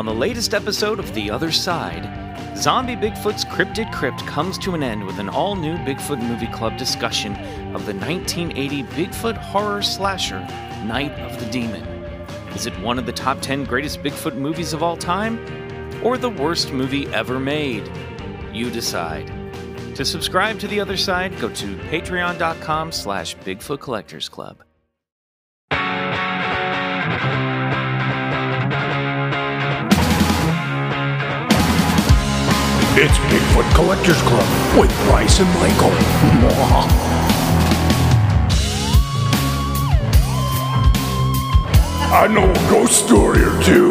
On the latest episode of The Other Side, Zombie Bigfoot's Cryptid Crypt comes to an end with an all new Bigfoot Movie Club discussion of the 1980 Bigfoot horror slasher, Night of the Demon. Is it one of the top 10 greatest Bigfoot movies of all time? Or the worst movie ever made? You decide. To subscribe to The Other Side, go to patreon.com slash Bigfoot Collectors Club. It's Bigfoot Collectors Club with Bryce and Michael. I know a ghost story or two.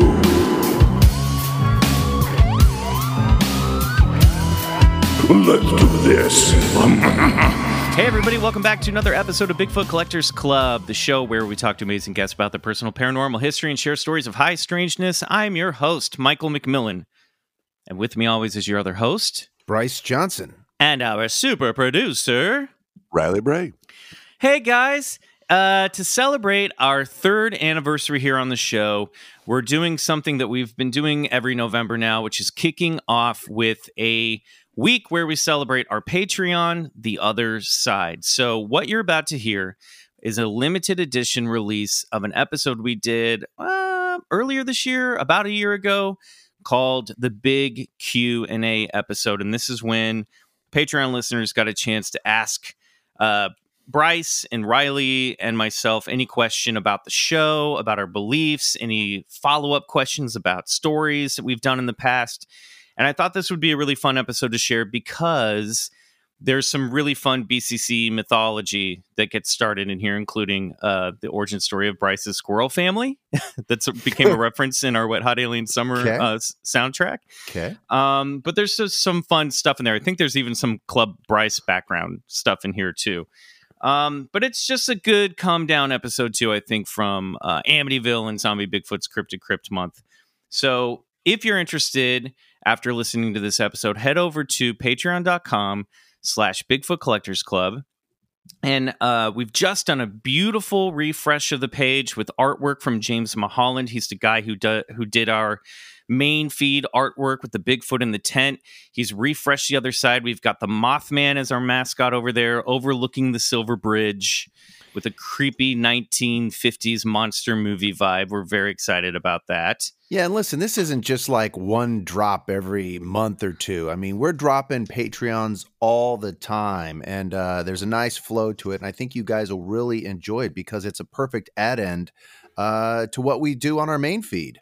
Let's do this. Hey, everybody, welcome back to another episode of Bigfoot Collectors Club, the show where we talk to amazing guests about their personal paranormal history and share stories of high strangeness. I'm your host, Michael McMillan. And with me always is your other host, Bryce Johnson. and our super producer. Riley Bray. Hey, guys. Uh, to celebrate our third anniversary here on the show, we're doing something that we've been doing every November now, which is kicking off with a week where we celebrate our Patreon, The Other Side. So, what you're about to hear is a limited edition release of an episode we did uh, earlier this year, about a year ago, called the Big Q and A episode, and this is when Patreon listeners got a chance to ask uh, Bryce and Riley and myself any question about the show, about our beliefs, any follow up questions about stories that we've done in the past. And I thought this would be a really fun episode to share because there's some really fun BCC mythology that gets started in here, including uh, the origin story of Bryce's squirrel family that became a reference in our Wet Hot Alien Summer Okay. uh, s- soundtrack. Okay. Um, but there's just some fun stuff in there. I think there's even some Club Bryce background stuff in here too. Um, but it's just a good calm down episode too, I think, from uh, Amityville and Zombie Bigfoot's Cryptid Crypt month. So if you're interested after listening to this episode, head over to patreon.com slash Bigfoot Collectors Club. And uh, we've just done a beautiful refresh of the page with artwork from James Maholland. He's the guy who do, who did our main feed artwork with the Bigfoot in the tent. He's refreshed the other side. We've got the Mothman as our mascot over there, overlooking the Silver Bridge with a creepy 1950s monster movie vibe. We're very excited about that. Yeah, and listen, this isn't just like one drop every month or two. I mean, we're dropping Patreons all the time, and uh, there's a nice flow to it. And I think you guys will really enjoy it because it's a perfect add end uh, to what we do on our main feed.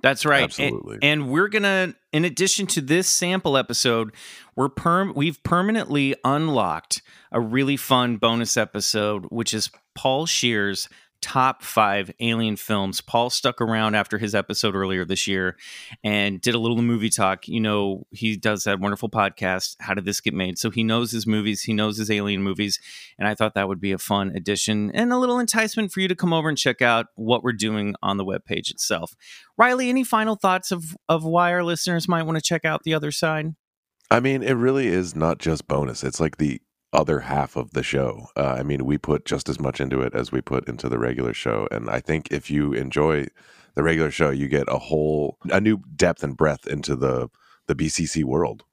That's right. Absolutely. And, we're gonna, in addition to this sample episode, we're perm we've permanently unlocked a really fun bonus episode, which is Paul Scheer's top five alien films. Paul stuck around after his episode earlier this year and did a little movie talk. You know, he does that wonderful podcast, How Did This Get Made? So he knows his movies, he knows his alien movies. And I thought that would be a fun addition and a little enticement for you to come over and check out what we're doing on the webpage itself. Riley, any final thoughts of, of why our listeners might want to check out the other side? I mean, it really is not just bonus. It's like the other half of the show. Uh, I mean, we put just as much into it as we put into the regular show. And I think if you enjoy the regular show, you get a whole, a new depth and breadth into the, the BCC world.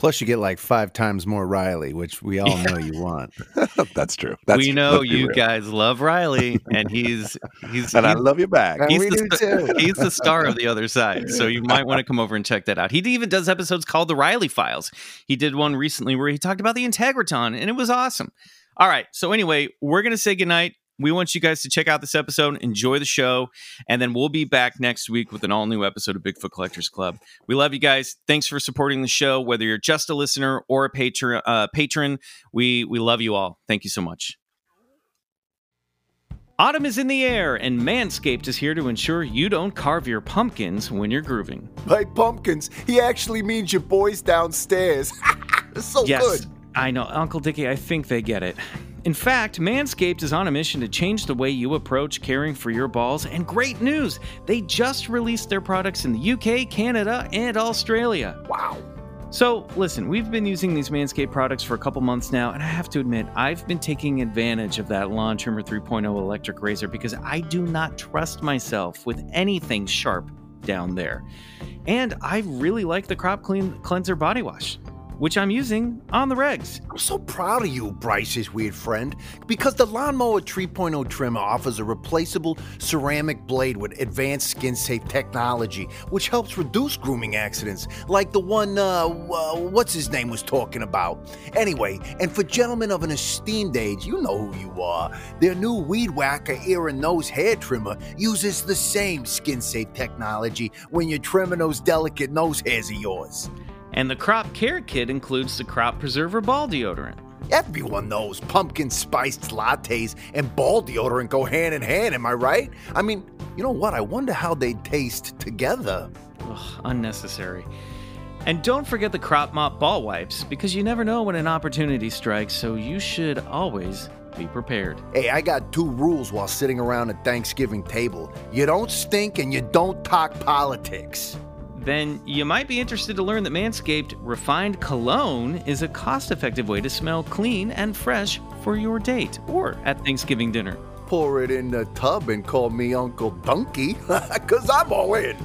Plus, you get like five times more Riley, which we all know you want. That's true. That's, we know you real. guys love Riley, and he's he's And I love you back. And he's we the, do too. he's the star of the other side. So you might want to come over and check that out. He even does episodes called the Riley Files. He did one recently where he talked about the Integratron, and it was awesome. All right. So anyway, we're gonna say goodnight. We want you guys to check out this episode, enjoy the show, and then we'll be back next week with an all new episode of Bigfoot Collectors Club. We love you guys. Thanks for supporting the show, whether you're just a listener or a patron. Uh, patron, we we love you all. Thank you so much. Autumn is in the air, and Manscaped is here to ensure you don't carve your pumpkins when you're grooving. By pumpkins, he actually means your boys downstairs. so yes, good. I know, Uncle Dickie. I think they get it. In fact, Manscaped is on a mission to change the way you approach caring for your balls. And great news! They just released their products in the UK, Canada, and Australia. Wow. So, listen, we've been using these Manscaped products for a couple months now, and I have to admit, I've been taking advantage of that Lawn Trimmer 3.0 electric razor because I do not trust myself with anything sharp down there. And I really like the Crop Clean Cleanser Body Wash, which I'm using on the regs. I'm so proud of you, Bryce's weird friend, because the Lawnmower 3.0 trimmer offers a replaceable ceramic blade with advanced skin safe technology, which helps reduce grooming accidents, like the one, uh, uh, what's his name was talking about. Anyway, and for gentlemen of an esteemed age, you know who you are. Their new Weed Whacker ear and nose hair trimmer uses the same skin safe technology when you're trimming those delicate nose hairs of yours. And the Crop Care Kit includes the Crop Preserver Ball Deodorant. Everyone knows pumpkin spiced lattes and ball deodorant go hand in hand, am I right? I mean, you know what? I wonder how they taste together. Ugh, unnecessary. And don't forget the Crop Mop Ball Wipes, because you never know when an opportunity strikes, so you should always be prepared. Hey, I got two rules while sitting around a Thanksgiving table you don't stink and you don't talk politics. Then you might be interested to learn that Manscaped Refined Cologne is a cost effective way to smell clean and fresh for your date or at Thanksgiving dinner. Pour it in the tub and call me Uncle Donkey, because I'm all in.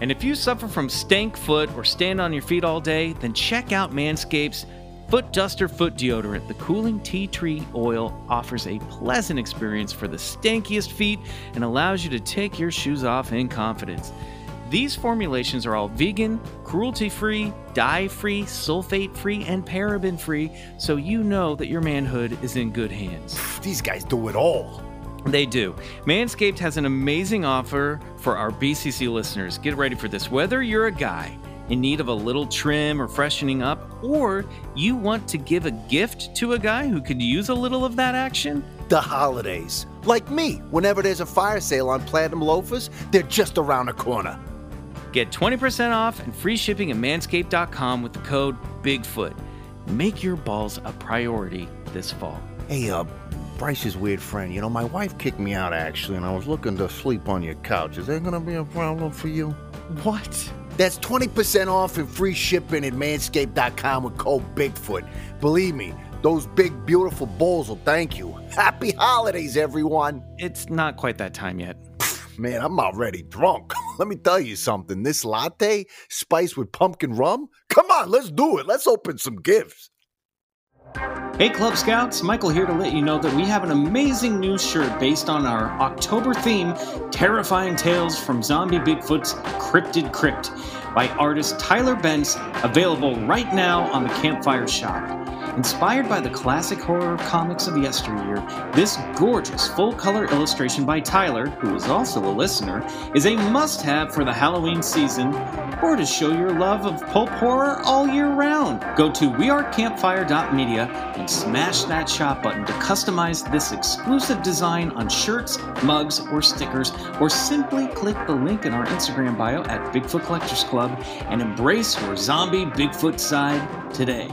And if you suffer from stank foot or stand on your feet all day, then check out Manscaped's Foot Duster Foot Deodorant. The cooling tea tree oil offers a pleasant experience for the stankiest feet and allows you to take your shoes off in confidence. These formulations are all vegan, cruelty free, dye free, sulfate free, and paraben free, so you know that your manhood is in good hands. These guys do it all. They do. Manscaped has an amazing offer for our BCC listeners. Get ready for this. Whether you're a guy in need of a little trim or freshening up, or you want to give a gift to a guy who could use a little of that action, The holidays. Like me, whenever there's a fire sale on platinum loafers, they're just around the corner. Get 20% off and free shipping at manscaped.com with the code BIGFOOT. Make your balls a priority this fall. Hey, uh, Bryce's weird friend, you know, my wife kicked me out actually, and I was looking to sleep on your couch. Is that gonna be a problem for you? What? That's 20% off and free shipping at manscaped.com with code Bigfoot. Believe me, those big, beautiful balls will thank you. Happy holidays, everyone. It's not quite that time yet. Man, I'm already drunk. Let me tell you something. This latte, spiced with pumpkin rum, come on, let's do it. Let's open some gifts. Hey, Club Scouts, Michael here to let you know that we have an amazing new shirt based on our October theme Terrifying Tales from Zombie Bigfoot's Cryptid Crypt by artist Tyler Bentz, available right now on the Campfire Shop. Inspired by the classic horror comics of yesteryear, this gorgeous full color illustration by Tyler, who is also a listener, is a must have for the Halloween season or to show your love of pulp horror all year round. Go to wearecampfire.media and smash that shop button to customize this exclusive design on shirts, mugs, or stickers, or simply click the link in our Instagram bio at Bigfoot Collectors Club and embrace your zombie Bigfoot side today.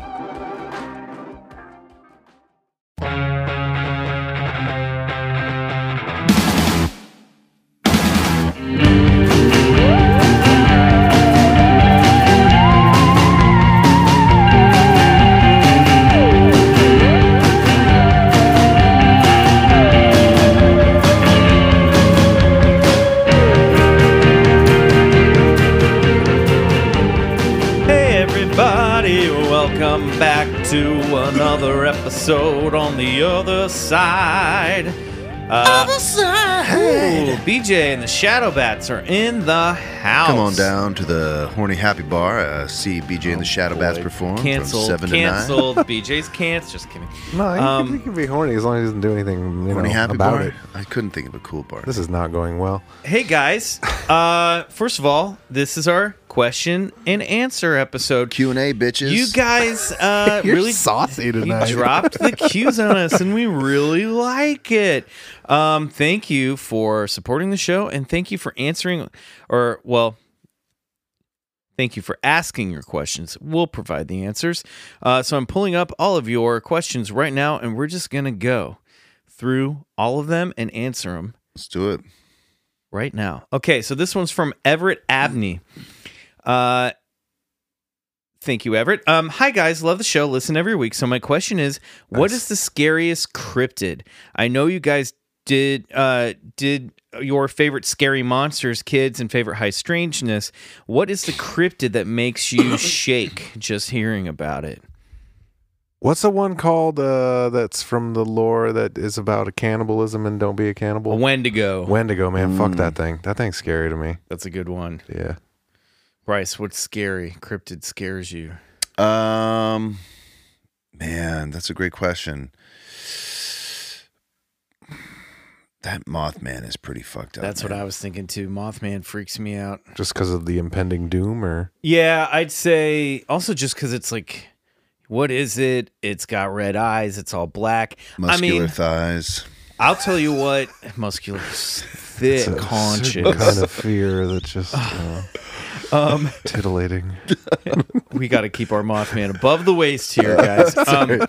Ooh, BJ and the Shadow Bats are in the house. Come on down to the Horny Happy Bar. Uh, see BJ and the Shadow Bats perform Canceled. from seven canceled. BJ's canceled. Just kidding. No, he, Um, can, he can be horny as long as he doesn't do anything you nine. know, Happy about Bar. it. I couldn't think of a cool bar. This is not going well. Hey guys. Uh, first of all, this is our question and answer episode. Q and A, bitches. You guys uh, You're really saucy You dropped the cues on us, and we really like it. Um, thank you for supporting the show, and thank you for answering, or well, thank you for asking your questions. We'll provide the answers. Uh, so I'm pulling up all of your questions right now, and we're just gonna go through all of them and answer them Let's do it. right now. Okay, so this one's from Everett Abney. Uh, thank you, Everett. Um, hi guys, love the show. Listen every week. So my question is, what is the scariest cryptid? I know you guys did uh did your favorite scary monsters, kids, and favorite high strangeness? What is the cryptid that makes you shake just hearing about it? What's the one called uh, that's from the lore that is about a cannibalism and don't be a cannibal? A Wendigo. Wendigo, man. Fuck Mm. that thing. That thing's scary to me. That's a good one. Yeah. Bryce, what's scary? Cryptid scares you. Um, man, that's a great question. That Mothman is pretty fucked up. That's what. I was thinking too. Mothman freaks me out. Just because of the impending doom or Yeah, I'd say also just because it's like, what is it? It's got red eyes. It's all black. muscular I mean, thighs. I'll tell you what, muscular, thick, It's a conscious. kind of fear that just uh, um, titillating. we got to keep our Mothman above the waist here, guys. Um,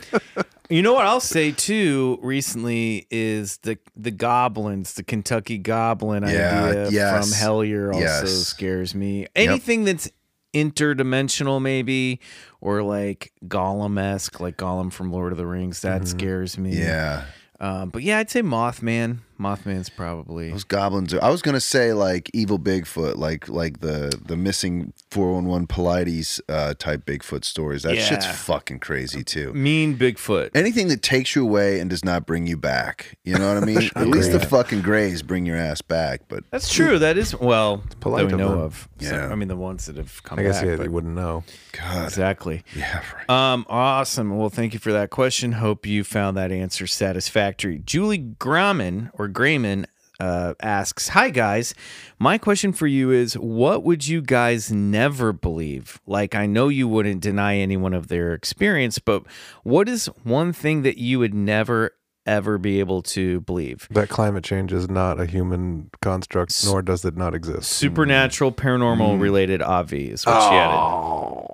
you know what I'll say too? Recently is the the goblins, the Kentucky Goblin Yeah, idea yes. from Hellier also Yes. scares me. Anything that's interdimensional, maybe, or like Gollum esque, like Gollum from Lord of the Rings, that scares me. Yeah. Um, but yeah, I'd say Mothman. Mothman's probably. Those goblins are, I was gonna say like evil Bigfoot, like like the the missing four one one Pilates uh, type Bigfoot stories. That shit's fucking crazy too. Mean Bigfoot. Anything that takes you away and does not bring you back. You know what I mean? At least the fucking Greys bring your ass back. But That's true. That is well polite that we of know them. of. So, Yeah. I mean the ones that have come I guess back. yeah, but- you wouldn't know. God, exactly. yeah, right. Um, awesome. Well, thank you for that question. Hope you found that answer satisfactory. Julie Graham or Grayman uh, asks, "Hi guys, my question for you is, what would you guys never believe? Like, I know you wouldn't deny anyone of their experience, but what is one thing that you would never ever be able to believe? That climate change is not a human construct, nor does it not exist. Supernatural, paranormal related, obvi is what she added.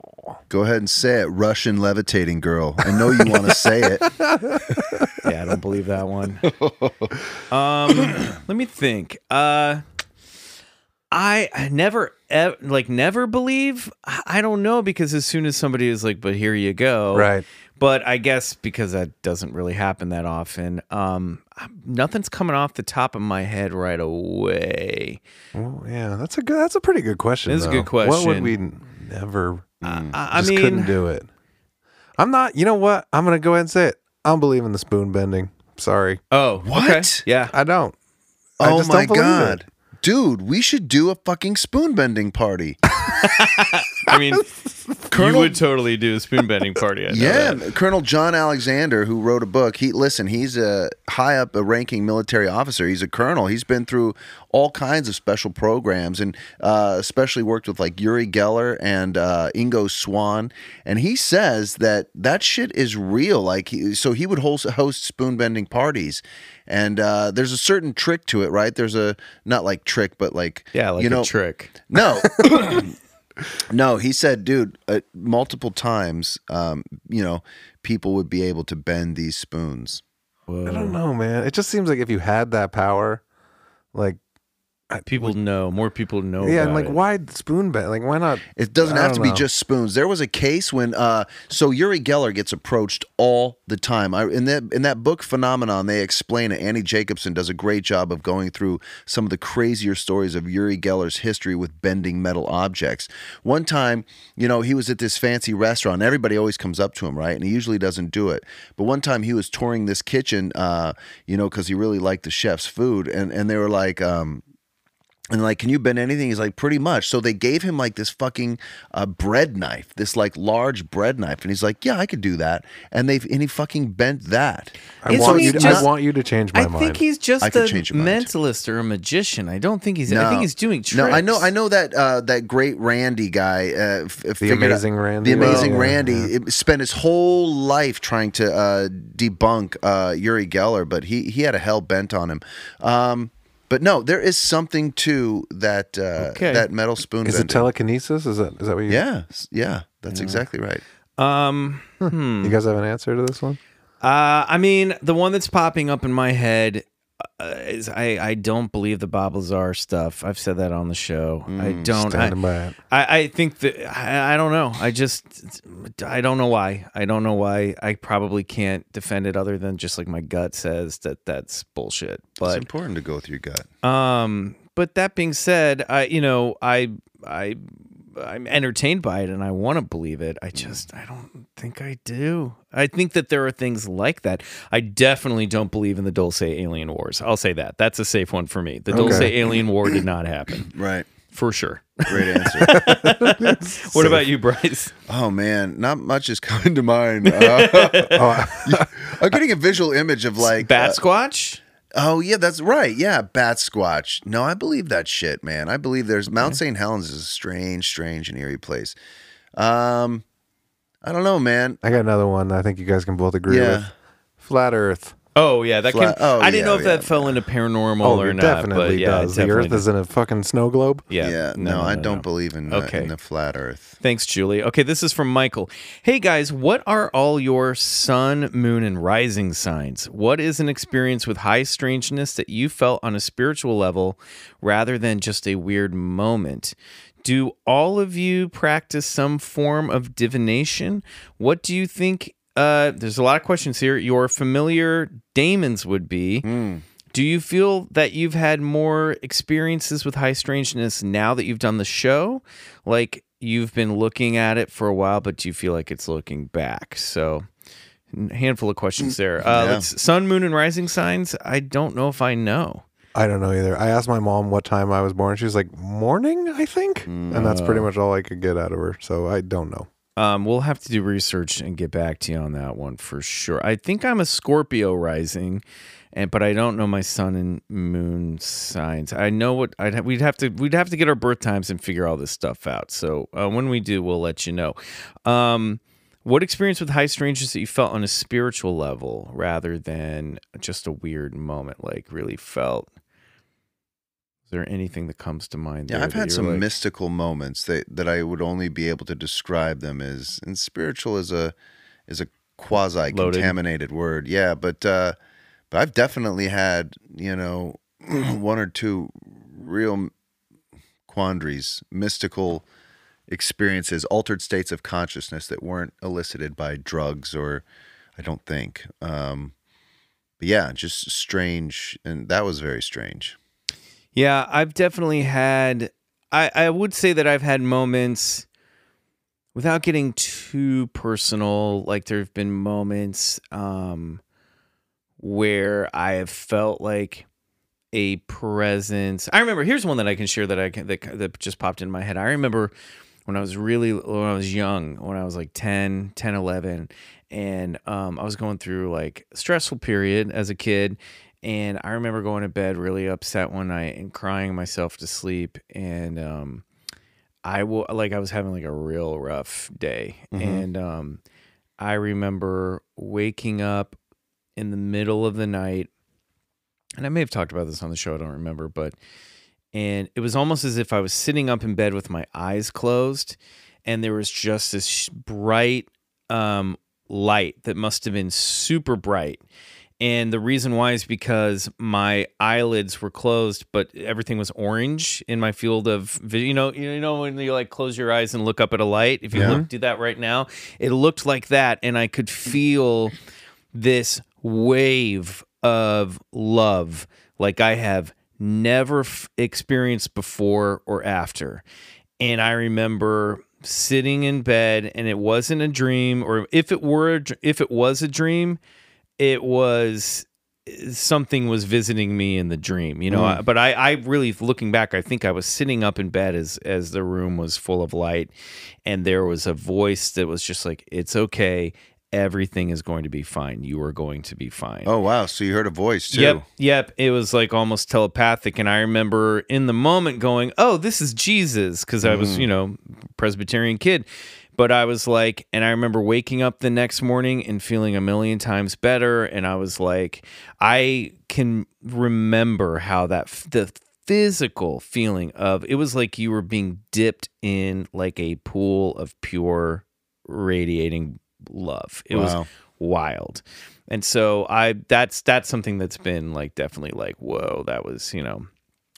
Go ahead and say it, Russian levitating girl. I know you want to say it. yeah, I don't believe that one. Um, let me think. Uh, I I never ev- like never believe. I I don't know because as soon as somebody is like, "But here you go," Right. But I guess because that doesn't really happen that often. Um, nothing's coming off the top of my head right away. Well, yeah, that's a good. That's a pretty good question. It is a though. good question. What would we never? Mm. I, I just mean, couldn't do it. I'm not. You know what? I'm gonna go ahead and say it. I'm believing the spoon bending. Sorry, oh, What? okay. Yeah, I don't. I Oh just my don't god. it. Dude, we should do a fucking spoon bending party. I mean, you would totally do a spoon bending party. I know Yeah, that. Colonel John Alexander, who wrote a book. He listen, he's a high up a ranking military officer. He's a colonel. He's been through all kinds of special programs, and uh, especially worked with like Uri Geller and uh, Ingo Swann. And he says that that shit is real. Like, he, so he would host host spoon bending parties. And uh, there's a certain trick to it, right? There's a not like trick, but like yeah, like you know, a trick. no. no, he said, dude, uh, multiple times, um, you know, people would be able to bend these spoons. I don't know, man. It just seems like if you had that power, like People know. More people know. yeah, and like it. why spoon bend? Like why not? It doesn't I have to don't be just spoons. There was a case when, uh, so Uri Geller gets approached all the time. I, in that in that book Phenomenon, they explain it. Annie Jacobsen does a great job of going through some of the crazier stories of Uri Geller's history with bending metal objects. One time, you know, he was at this fancy restaurant. Everybody always comes up to him, right? And he usually doesn't do it. But one time, he was touring this kitchen, uh, you know, because he really liked the chef's food, and and they were like. Um, and like, can you bend anything? He's like, pretty much. So they gave him like this fucking uh, bread knife, this like large bread knife, and he's like, yeah, I could do that. And they and he fucking bent that. I Isn't want he you. To, just- I want you to change my mind. I mind. think he's just I could a change your mind. mentalist or a magician. I don't think he's. I think he's doing tricks. No, I know, I know that uh, that great Randi guy, uh, f- the figured out- amazing Randi. the amazing Yeah, Randi, yeah. it- spent his whole life trying to uh, debunk uh, Uri Geller, but he he had a hell bent on him. Um, but no, there is something to that uh, Okay. that metal spoon. Is it telekinesis? Is that is that what you? Yeah, s- yeah, that's exactly right. Um. You guys have an answer to this one? Uh, I mean, the one that's popping up in my head, is I I don't believe the Bob Lazar stuff. I've said that on the show. I don't. I. I, I think that I, I don't know. I just I don't know why. I don't know why. I probably can't defend it other than just like my gut says that that's bullshit. But it's important to go with your gut. um, but that being said, I you know I I I'm entertained by it and I want to believe it. I just I don't think I do. I think that there are things like that. I definitely don't believe in the Dulce Alien Wars. I'll say that. That's a safe one for me. The Dulce Alien War did not happen Right. for sure. Great answer. What about you, Bryce? oh man, not much is coming to mind. Uh, I'm getting a visual image of like Bat uh, Squatch? Oh yeah, that's right. Yeah, Bat Squatch. No, I believe that shit, man. I believe there's Mount St. Helens is a strange, strange and eerie place. Um, I don't know, man. I got another one. I think you guys can both agree Yeah. with. Flat Earth. Oh yeah, that Flat- can. oh, I didn't know yeah, if that fell into paranormal Oh, or it not. definitely but yeah, it does. The definitely Earth is in a fucking snow globe. Yeah. Yeah, no, I don't no. believe in, the, Okay. in the flat Earth. Thanks, Julie. Okay, this is from Michael. Hey guys, what are all your sun, moon, and rising signs? What is an experience with high strangeness that you felt on a spiritual level rather than just a weird moment? Do all of you practice some form of divination? What do you think? Uh, there's a lot of questions here. Your familiar daemons would be. Do you feel that you've had more experiences with high strangeness now that you've done the show? Like you've been looking at it for a while, but do you feel like it's looking back? So, a handful of questions there. Uh, Yeah. let's, sun, moon, and rising signs. I don't know if I know. I don't know either. I asked my mom what time I was born. She was like, morning, I think. And that's pretty much all I could get out of her. So I don't know. Um, we'll have to do research and get back to you on that one for sure. I think I'm a Scorpio rising, and but I don't know my sun and moon signs. I know what I'd ha- we'd have to we'd have to get our birth times and figure all this stuff out. So uh, when we do, we'll let you know. Um, what experience with high strangeness that you felt on a spiritual level rather than just a weird moment? Like really felt. Is there anything that comes to mind? Yeah, I've had some like- mystical moments that, that I would only be able to describe them as and spiritual is a is a quasi contaminated word. Yeah, but uh but I've definitely had, you know, one or two real quandaries, mystical experiences, altered states of consciousness that weren't elicited by drugs or I don't think. Um but yeah, just strange and that was very strange. Yeah, I've definitely had. I, I would say that I've had moments without getting too personal. Like there have been moments um, where I have felt like a presence. I remember. Here's one that I can share that I can that, that just popped in my head. I remember when I was really when I was young, when I was like 10, 10, 11, and um, I was going through like stressful period as a kid. And I remember going to bed really upset one night and crying myself to sleep. And um, I will like I was having like a real rough day. And um, I remember waking up in the middle of the night, and I may have talked about this on the show. I don't remember, but and it was almost as if I was sitting up in bed with my eyes closed, and there was just this bright um, light that must have been super bright. And the reason why is because my eyelids were closed, but everything was orange in my field of vision. You know, you know when you like close your eyes and look up at a light. If you Yeah. look, do that right now, it looked like that, and I could feel this wave of love like I have never f- experienced before or after. And I remember sitting in bed and it wasn't a dream or if it were a, dr- if it was a dream, it was something was visiting me in the dream, you know. Mm. I- But I, I really, looking back, I think I was sitting up in bed as as the room was full of light, and there was a voice that was just like, "It's okay, everything is going to be fine. You are going to be fine." Oh wow, so you heard a voice too. Yep, yep. It was like almost telepathic, and I remember in the moment going, "Oh, this is Jesus," because I was, mm. you know, Presbyterian kid. But I was like, and I remember waking up the next morning and feeling a million times better. And I was like, I can remember how that the physical feeling of it was like you were being dipped in like a pool of pure radiating love. It was wild. And so I that's that's something that's been like definitely like whoa that was you know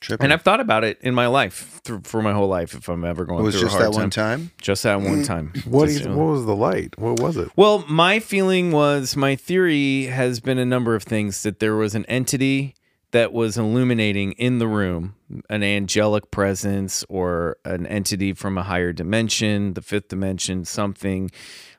Trippy. and I've thought about it in my life through, for my whole life if I'm ever going it was through just a hard that one time. just that one mm. time. What, Just, you, you what was the light? What was it? Well, my feeling was my theory has been a number of things that there was an entity that was illuminating in the room, an angelic presence or an entity from a higher dimension, the fifth dimension, something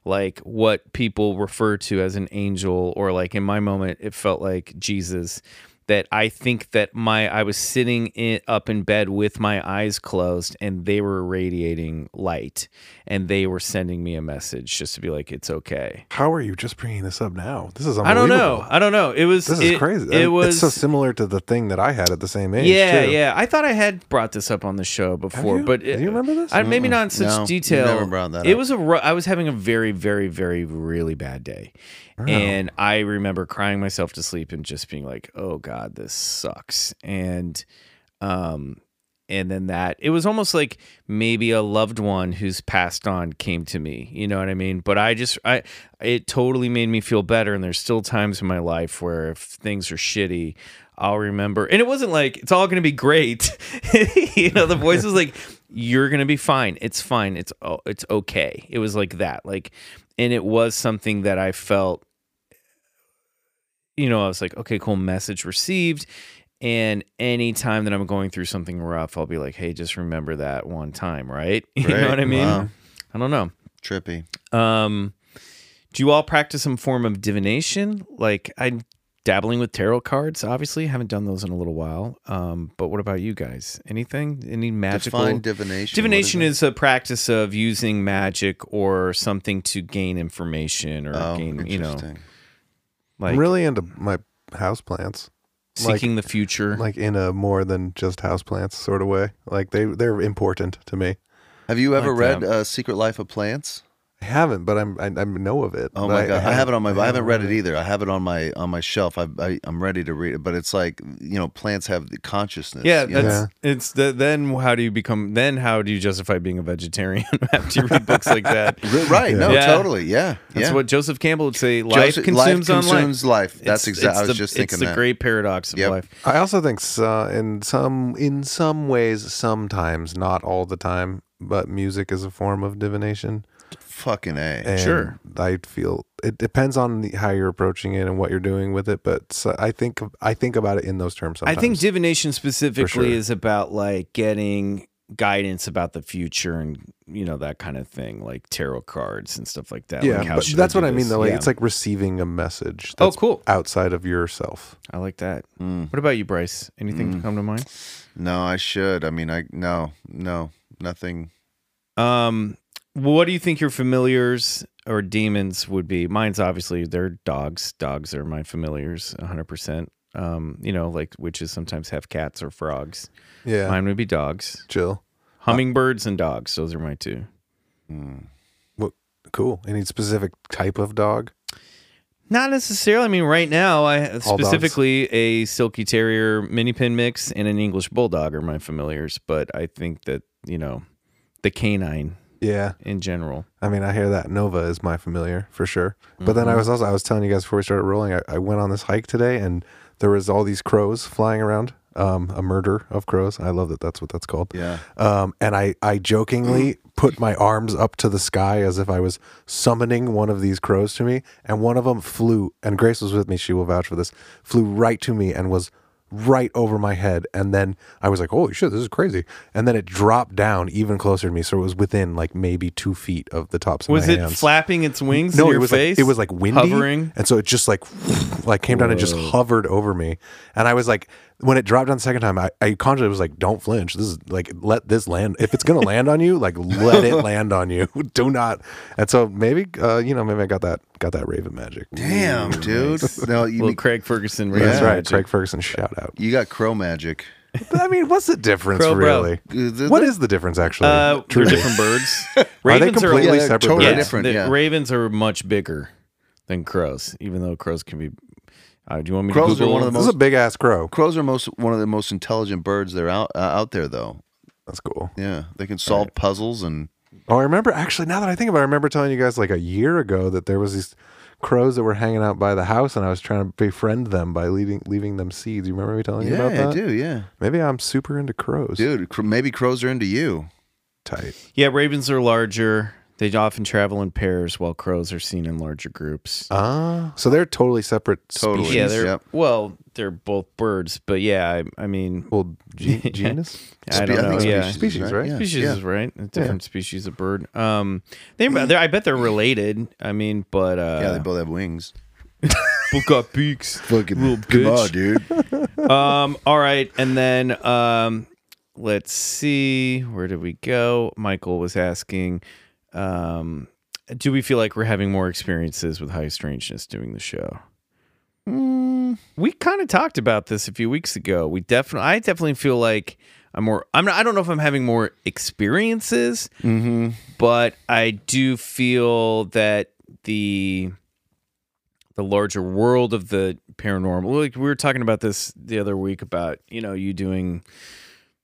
like what people refer to as an angel or like in my moment it felt like Jesus that I think that my I was sitting in, up in bed with my eyes closed and they were radiating light and they were sending me a message just to be like it's okay. How are you just bringing this up now? This is I don't know. I don't know. It was This is it, crazy. It I- was it's so similar to the thing that I had at the same age. yeah, too. yeah. I thought I had brought this up on the show before, you? but Do you remember this? I, maybe not in such No, you detail. never brought that it up. was a. ru- I was having a very, very, very, really bad day, and I remember crying myself to sleep and just being like, "Oh God, this sucks." And, um, and then that it was almost like maybe a loved one who's passed on came to me. You know what I mean? But I just, I, it totally made me feel better. And there's still times in my life where if things are shitty. I'll remember. And it wasn't like it's all going to be great. you know, the voice was like you're going to be fine. It's fine. It's it's okay. It was like that. Like and it was something that I felt you know, I was like, okay, cool, message received. And anytime that I'm going through something rough, I'll be like, hey, just remember that one time, right? You know what I mean? Wow. I don't know. Trippy. Um, do you all practice some form of divination? Like I'm dabbling with tarot cards. Obviously, haven't done those in a little while. Um, but what about you guys? Anything? Any magical? Define divination. Divination is a practice of using magic or something to gain information or oh, gain, you know, like I'm really into my houseplants. like- seeking the future. Like in a more than just houseplants sort of way. Like they they're important to me. Have you ever like read that. uh, Secret Life of Plants? I haven't, but I'm I, I know of it. Oh my god, I, have it on my. I haven't read it it. either. I have it on my on my shelf. I, I I'm ready to read it, but it's like you know, plants have the consciousness. yeah, you know? it's the, then how do you become then how do you justify being a vegetarian after you read books like that? R- right. No, Yeah. totally. Yeah, That's yeah. what Joseph Campbell would say. Life Joseph- consumes life. consumes life. That's exactly. it's I was the- just thinking It's the that. great paradox of Yep. life. I also think so, uh, in some in some ways, sometimes not all the time, but music is a form of divination. Fucking a. And Sure. I feel it depends on the, how you're approaching it and what you're doing with it, but so I think I think about it in those terms. Sometimes. I think divination specifically sure. is about like getting guidance about the future and you know that kind of thing, like tarot cards and stuff like that. yeah, like, how but that's do what I mean though. Like Yeah. it's like receiving a message. Oh, cool. Outside of yourself. I like that. Mm. What about you, Bryce? Anything Mm. come to mind? No, I should. I mean, I no, no, nothing. Um, what do you think your familiars or demons would be? Mine's obviously they're dogs. Dogs are my familiars, hundred percent. Um, you know, like witches sometimes have cats or frogs. Yeah, Mine would be dogs, chill. hummingbirds, and dogs. Those are my two. Cool. Any specific type of dog? Not necessarily. I mean, right now, I All dogs. specifically a silky terrier mini pin mix and an English bulldog are my familiars. But I think that you know, the canine Yeah. in general. I mean, I hear that Nova is my familiar for sure. But then Mm-hmm. I was also I was telling you guys before we started rolling. I, I went on this hike today, and there was all these crows flying around. Um, a murder of crows. I love that. That's what that's called. Yeah. Um, and I I jokingly put my arms up to the sky as if I was summoning one of these crows to me, and one of them flew. And Grace was with me. She will vouch for this. Flew right to me and was right over my head. And then I was like, "Holy shit, this is crazy!" And then it dropped down even closer to me, so it was within like maybe two feet of the tops of Was it hands. flapping its wings No, in it was face? like it was like windy, hovering. and so it just like like came down and just hovered over me. And I was like, when it dropped down the second time, I, I consciously was like, "Don't flinch. This is like let this land. If it's gonna land on you, like let it land on you. Do not." And so maybe uh, you know maybe I got that got that Raven magic. Damn, dude. No, you Little mean, Craig Ferguson. Yeah. That's right, magic. Craig Ferguson. Shout out. you got crow magic. But I mean, what's the difference Crow really? Uh, the- the- difference actually? Uh, they're different birds. Are they Ravens completely Yeah, they're separate? totally birds? different, yeah. Ravens are much bigger than crows, even though crows can be. Uh, do you want me Crows to are one of the most, This is a big ass crow. Crows are most one of the most intelligent birds there out uh, out there, though. That's cool. Yeah, they can solve puzzles and Oh, I remember actually. Now that I think about, it, I remember telling you guys like a year ago that there was these crows that were hanging out by the house, and I was trying to befriend them by leaving leaving them seeds. You remember me telling you about that? I do. Yeah, Maybe I'm super into crows. dude. cr- Maybe crows are into you. Tight. Yeah, ravens are larger. They often travel in pairs, while crows are seen in larger groups. Ah, so they're totally separate. Totally. species. yeah, they're Yep. well, they're both birds, but yeah, I, I mean, well ge- genus. I don't I know. think yeah, Species, right? Yeah. species Yeah. is right. A different species of bird. Um, they, they're, I bet they're related. I mean, but uh, Yeah, they both have wings. both got beaks. Fucking Little come on, dude. um, all right, and then um, let's see, where did we go? Michael was asking, um, do we feel like we're having more experiences with high strangeness doing the show? We kind of talked about this a few weeks ago. We definitely, I definitely feel like I'm more. I'm not. I don't know if I'm having more experiences, but I do feel that the the larger world of the paranormal. Like we were talking about this the other week about you know you doing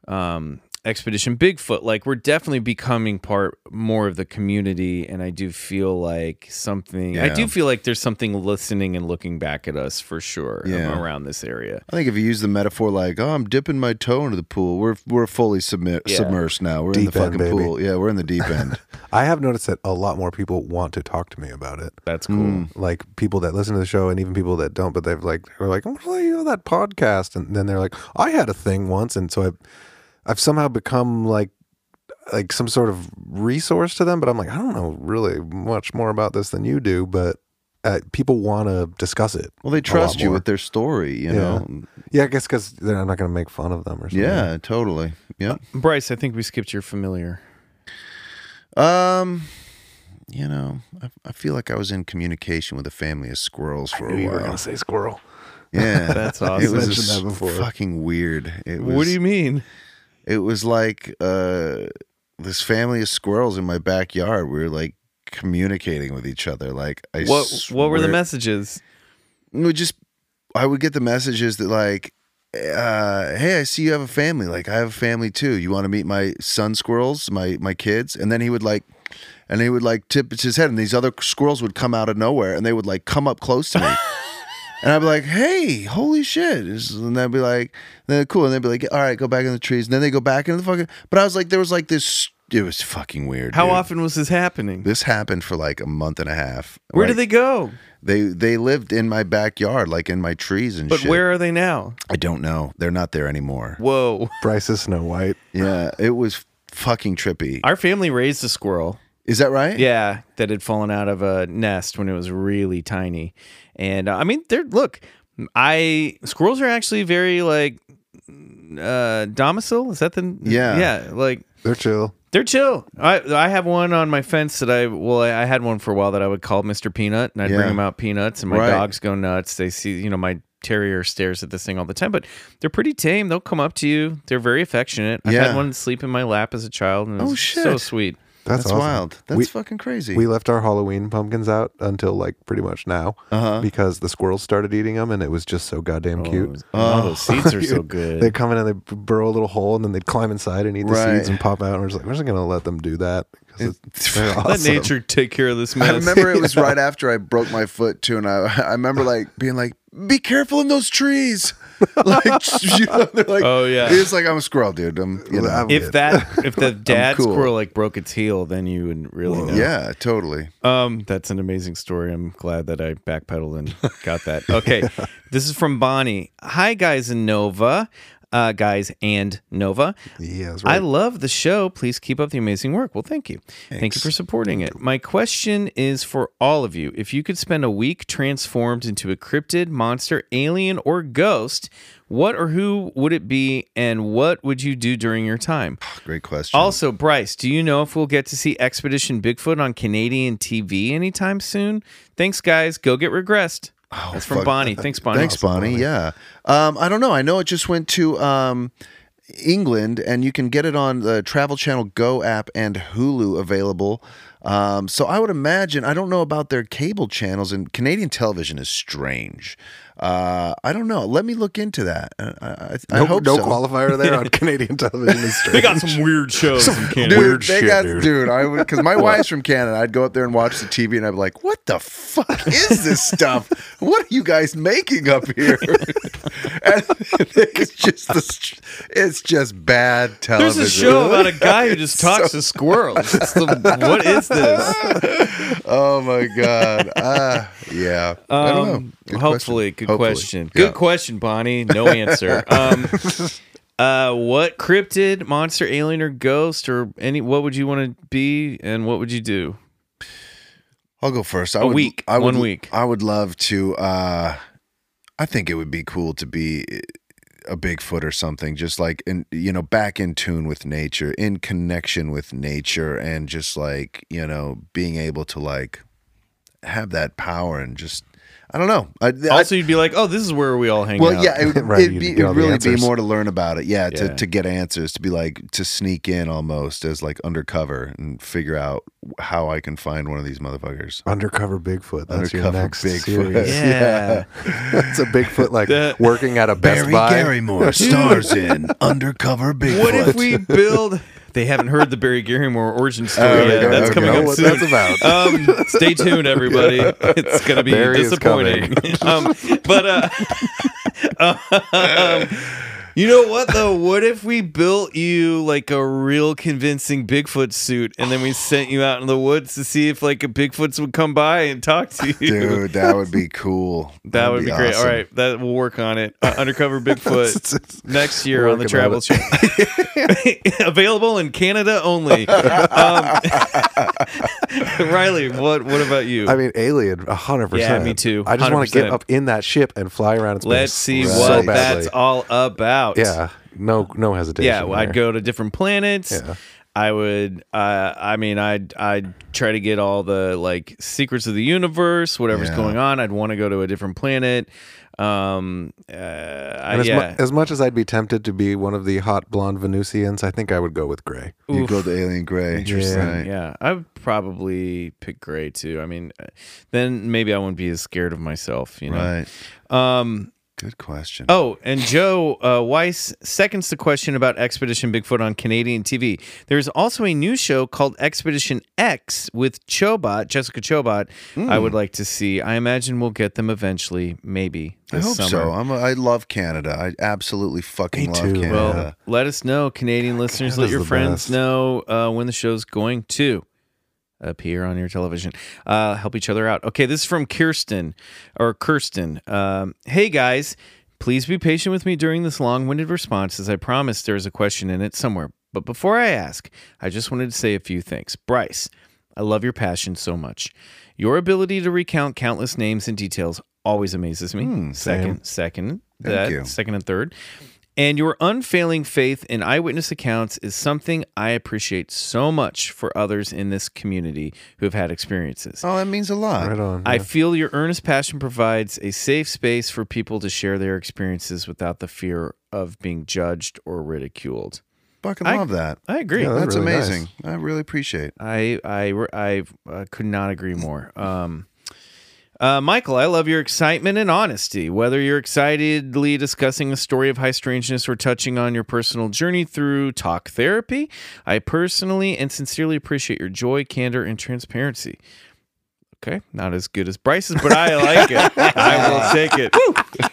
um expedition bigfoot like we're definitely becoming part more of the community and i do feel like something i do feel like there's something listening and looking back at us for sure um, Yeah. around this area I think if you use the metaphor like, "Oh, I'm dipping my toe into the pool," we're we're fully submi- Yeah. submersed now. We're in the end, fucking baby. pool. Yeah, we're in the deep end. I have noticed that a lot more people want to talk to me about it. that's cool Mm. Like people that listen to the show and even people that don't, but they've like they're like, oh, you know that podcast, and then they're like, I had a thing once, and so I've I've somehow become like like some sort of resource to them. But I'm like, I don't know really much more about this than you do, but uh, people want to discuss it. Well, they trust you more. with their story. You Yeah. know. Yeah, I guess because they're not going to make fun of them or something. Yeah, totally. Yeah. bryce i think we skipped your familiar Um, you know, I, I feel like I was in communication with a family of squirrels for a you were going to say squirrel. Yeah, That's awesome. It awesome. was mentioned that before. fucking weird. It was, what do you mean It was like uh, this family of squirrels in my backyard. We were like communicating with each other. Like, I what what were the messages? Would just I would get the messages that like uh hey I see you have a family. Like I have a family too. You want to meet my son squirrels my my kids? And then he would like and he would like tip his head and these other squirrels would come out of nowhere and they would like come up close to me and I'd be like hey holy shit and they'd be like then cool and they'd be like all right go back in the trees and then they go back into the fucking but I was like there was like this it was fucking weird how dude. often was this happening this happened for like a month and a half where Like, did they go they they lived in my backyard, like in my trees and shit. but shit. where are they now I don't know. They're not there anymore. whoa Bryce is Snow White. Yeah, it was fucking trippy. our family raised a squirrel Is that right? Yeah, that had fallen out of a nest when it was really tiny. And uh, I mean, they're look, I squirrels are actually very like uh domicile. Is that the Yeah. yeah like They're chill. they're chill. I I have one on my fence that I well I, I had one for a while that I would call Mr. Peanut and I'd Yeah. bring him out peanuts and my Right. dogs go nuts. They see you know my terrier stares at this thing all the time, but they're pretty tame. They'll come up to you. They're very affectionate. I Yeah. had one sleep in my lap as a child and it Oh, was so shit. sweet. That's, That's, awesome. wild. That's We- fucking crazy. We left our Halloween pumpkins out until like pretty much now Uh-huh. because the squirrels started eating them and it was just so goddamn cute. Oh, those seeds are so good. They'd come in and they'd burrow a little hole and then they'd climb inside and eat the Right. seeds and pop out. And we're just like, we're just going to let them do that because it's, they're Let nature take care of this mess. I remember it was right after I broke my foot too, and I I remember like being like, "Be careful in those trees." like you know, they're like, Oh, yeah. It's like I'm a squirrel, dude. I'm you know. I'm- if that if the dad cool. squirrel like broke its heel, then you wouldn't really know. Yeah, totally. Um, that's an amazing story. I'm glad that I backpedaled and got that. Okay, this is from Bonnie. Hi guys in Nova, uh, guys and Nova. yeah, that's I love the show. Please keep up the amazing work. Well, thank you. Thank you for supporting it. My question is for all of you. If you could spend a week transformed into a cryptid, monster, alien, or ghost, what or who would it be and what would you do during your time? Great question. Also, Bryce, do you know if we'll get to see Expedition Bigfoot on Canadian TV anytime soon? Thanks, guys. Go get regressed. That's from fuck. Bonnie. Thanks, Bonnie. Thanks, Bonnie. Yeah. Um, I don't know. I know it just went to um, England, and you can get it on the Travel Channel Go app and Hulu available. Um, so I would imagine. I don't know about their cable channels, and Canadian television is strange. Uh, I don't know. Let me look into that. I, I, I No, hope no so. qualifier there on Canadian television. is They got some weird shows in Canada. Dude, Weird they shit, got, dude. dude. I would because my wife's from Canada. I'd go up there and watch the TV, and I'd be like, "What the fuck is this stuff? What are you guys making up here?" and it's just the, it's just bad television. There's a show about a guy who just talks to squirrels. It's the- what is this? oh my god. Uh, yeah. I don't know. Um, Good hopefully, question. good Hopefully. question. Yeah. Good question, Bonnie. No answer. um, uh, what cryptid, monster, alien, or ghost, or any? What would you want to be, and what would you do? I'll go first. I A would, week. I would, One week. I would love to. uh I think it would be cool to be a Bigfoot or something, just like in you know back in tune with nature, in connection with nature, and just like you know being able to like have that power and just I don't know. I, I- Also, you'd be like, "Oh, this is where we all hang well, out." Well, yeah, it, would Right, it'd be, it'd really be more to learn about it. Yeah, to, Yeah. to get answers, to be like to sneak in almost as like undercover and figure out how I can find one of these motherfuckers. Undercover Bigfoot. That's your Undercover next Bigfoot. series. Yeah. It's a Bigfoot like That- working at a Best Barry Buy. Garrymore stars in Undercover Bigfoot. What if we build? They haven't heard the Barry Garrymore origin story Oh, yet. That's okay. coming up soon. that's about. Um, stay tuned, everybody. It's going to be Barry disappointing. um, but uh, um, you know what though? What if we built you like a real convincing Bigfoot suit, and then we sent you out in the woods to see if like a Bigfoots would come by and talk to you? Dude, that would be cool. That That'd would be, great. All awesome. right, that we'll work on it. Uh, Bigfoot Bigfoot next year on the Travel Show. Available in Canada only. Um, Riley, what what about you? I mean, Alien, hundred percent. Yeah, me too, I just want to get up in that ship and fly around its Let's see Right. what so that's all about. Yeah, no, no hesitation. Yeah, well, I'd there. go to different planets. Yeah. I would. Uh, I mean, I'd I'd try to get all the like secrets of the universe, whatever's Yeah. going on. I'd want to go to a different planet. Um, uh, I, And as, mu- yeah. as much as I'd be tempted to be one of the hot blonde Venusians, I think I would go with Gray. You Oof. go the alien gray. Interesting. Right. Yeah, I would probably pick gray too. I mean, uh, then maybe I wouldn't be as scared of myself. You know. Right. Um. Good question. Oh, and Joe uh, Weiss seconds the question about Expedition Bigfoot on Canadian TV. There's also a new show called Expedition X with Chobot, Jessica Chobot. I would like to see. I imagine we'll get them eventually, maybe I hope summer. so. I'm a, I love Canada. I absolutely fucking Me love too, Canada. Well, let us know, Canadian listeners. let your friends best. know uh, when the show's going to appear on your television. Uh, help each other out. Okay, this is from Kirsten or Kirsten. Um, hey guys, please be patient with me during this long-winded response, as I promised there is a question in it somewhere. But before I ask, I just wanted to say a few things. Bryce, I love your passion so much. Your ability to recount countless names and details always amazes me. second, second, that, second and third. And your unfailing faith in eyewitness accounts is something I appreciate so much for others in this community who have had experiences. oh, that means a lot. Right on. I yeah. feel your earnest passion provides a safe space for people to share their experiences without the fear of being judged or ridiculed. Fucking I- love that. I agree. Yeah, That's really nice. amazing. I really appreciate. I I I uh, could not agree more. Um, uh, Michael, I love your excitement and honesty. Whether you're excitedly discussing a story of high strangeness or touching on your personal journey through talk therapy, I personally and sincerely appreciate your joy, candor, and transparency. Okay, not as good as Bryce's, but I like it. I will take it.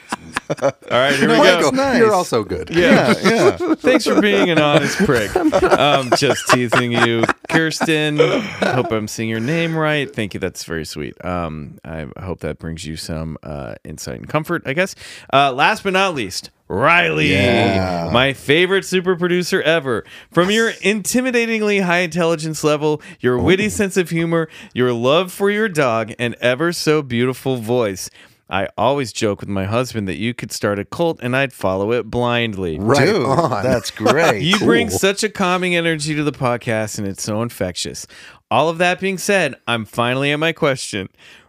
All right, here we go. Michael, nice. you're also good. Yeah. Yeah, yeah. Thanks for being an honest prick. Um, just teasing you, Kirsten. Hope I'm seeing your name right. Thank you. That's very sweet. Um, I hope that brings you some uh, insight and comfort. I guess. Uh, last but not least. Riley, Yeah. my favorite super producer ever. From your intimidatingly high intelligence level, your witty sense of humor, your love for your dog, and ever so beautiful voice. I always joke with my husband that you could start a cult and I'd follow it blindly. Right Dude, on. that's great. You bring such a calming energy to the podcast, and it's so infectious. All of that being said, I'm finally at my question.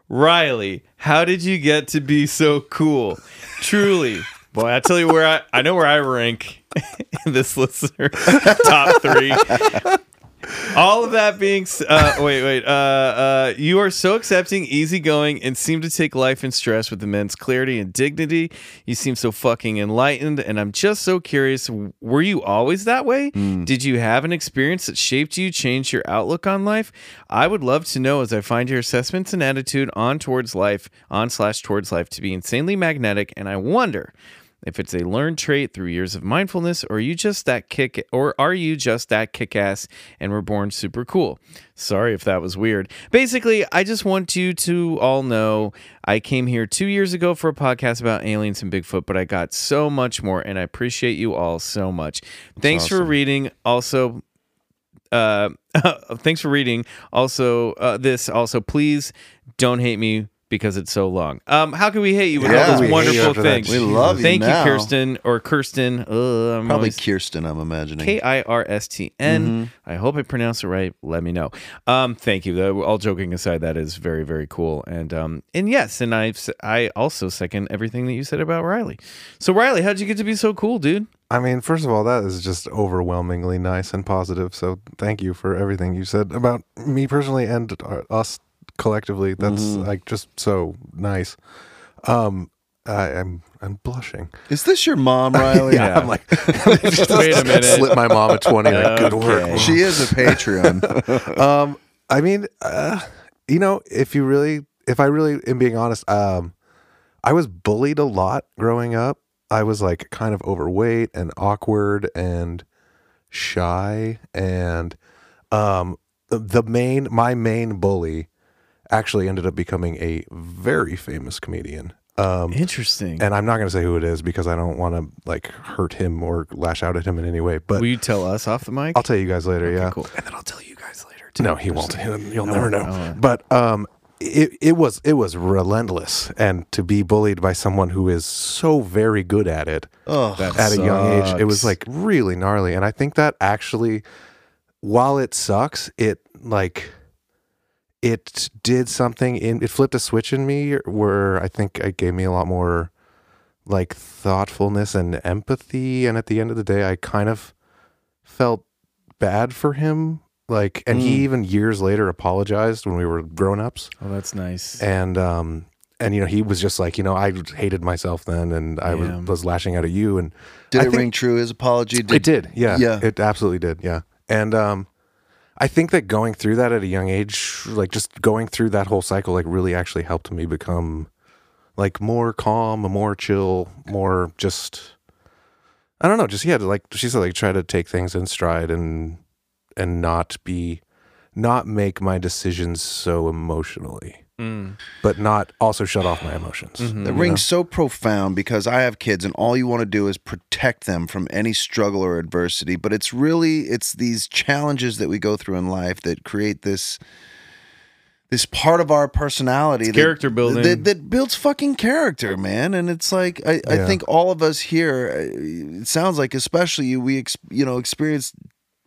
Riley, how did you get to be so cool? Truly. Boy, I tell you where I, I know where I rank in this listener top three. All of that being, uh, wait, wait. Uh, uh, you are so accepting, easygoing, and seem to take life and stress with immense clarity and dignity. You seem so fucking enlightened, and I'm just so curious. Were you always that way? Did you have an experience that shaped you, changed your outlook on life? I would love to know as I find your assessments and attitude on towards life, on slash towards life, to be insanely magnetic, and I wonder if it's a learned trait through years of mindfulness or are you just that kick or are you just that kick-ass and were born super cool? Sorry if that was weird. Basically i just want you to all know i came here two years ago for a podcast about aliens and bigfoot but i got so much more and i appreciate you all so much. Thanks for reading also uh thanks for reading also uh, this. Also please don't hate me because it's so long um how can we hate you with Yeah, all we those wonderful things We love you thank now. you kirsten or kirsten uh, I'm Probably always- Kirsten, I'm imagining. K I R S T N. I hope I pronounced it right. Let me know. Um, thank you. Though, all joking aside, that is very very cool. And um, and yes, and I I also second everything that you said about Riley. So Riley, how'd you get to be so cool, dude? I mean, first of all, that is just overwhelmingly nice and positive. So thank you for everything you said about me personally and uh, us collectively. That's like just so nice. Um, I, I'm I'm blushing. Is this your mom, Riley? Yeah. I'm like, Wait a minute. slip my mom a twenty. Like, good work. Mom." She is a Patreon. um i mean uh, you know if you really if i really am being honest um i was bullied a lot growing up i was like kind of overweight and awkward and shy and um the, the main my main bully actually ended up becoming a very famous comedian um Interesting. and i'm not going to say who it is because i don't want to like hurt him or lash out at him in any way but Will you tell us off the mic? i'll tell you guys later yeah Cool. And then I'll tell you guys later. Too. no, he won't. You'll never know. oh. But um, it it was it was relentless, and to be bullied by someone who is so very good at it Oh, at a young age, it was like really gnarly. And I think that actually, while it sucks, it like it did something in it flipped a switch in me where I think it gave me a lot more like thoughtfulness and empathy. And at the end of the day, I kind of felt bad for him. Like, and he even years later apologized when we were grown ups. Oh, that's nice. And, um, and you know, he was just like, you know, I hated myself then, and I Yeah. was, was lashing out at you, and did I it think- ring true? His apology? Did, it did, yeah, Yeah. it absolutely did, yeah. And um, I think that going through that at a young age, like just going through that whole cycle, like really actually helped me become like more calm, more chill, more just. I don't know, just yeah, like she said, like try to take things in stride and and not be, not make my decisions so emotionally, Mm. but not also shut off my emotions. Mhm. That you rings so profound because I have kids and all you want to do is protect them from any struggle or adversity. But it's really it's these challenges that we go through in life that create this this part of our personality It's that- character building. that, that builds fucking character, man. And it's like I, I Yeah. think all of us here, uh, it sounds like especially you, we ex, you know experience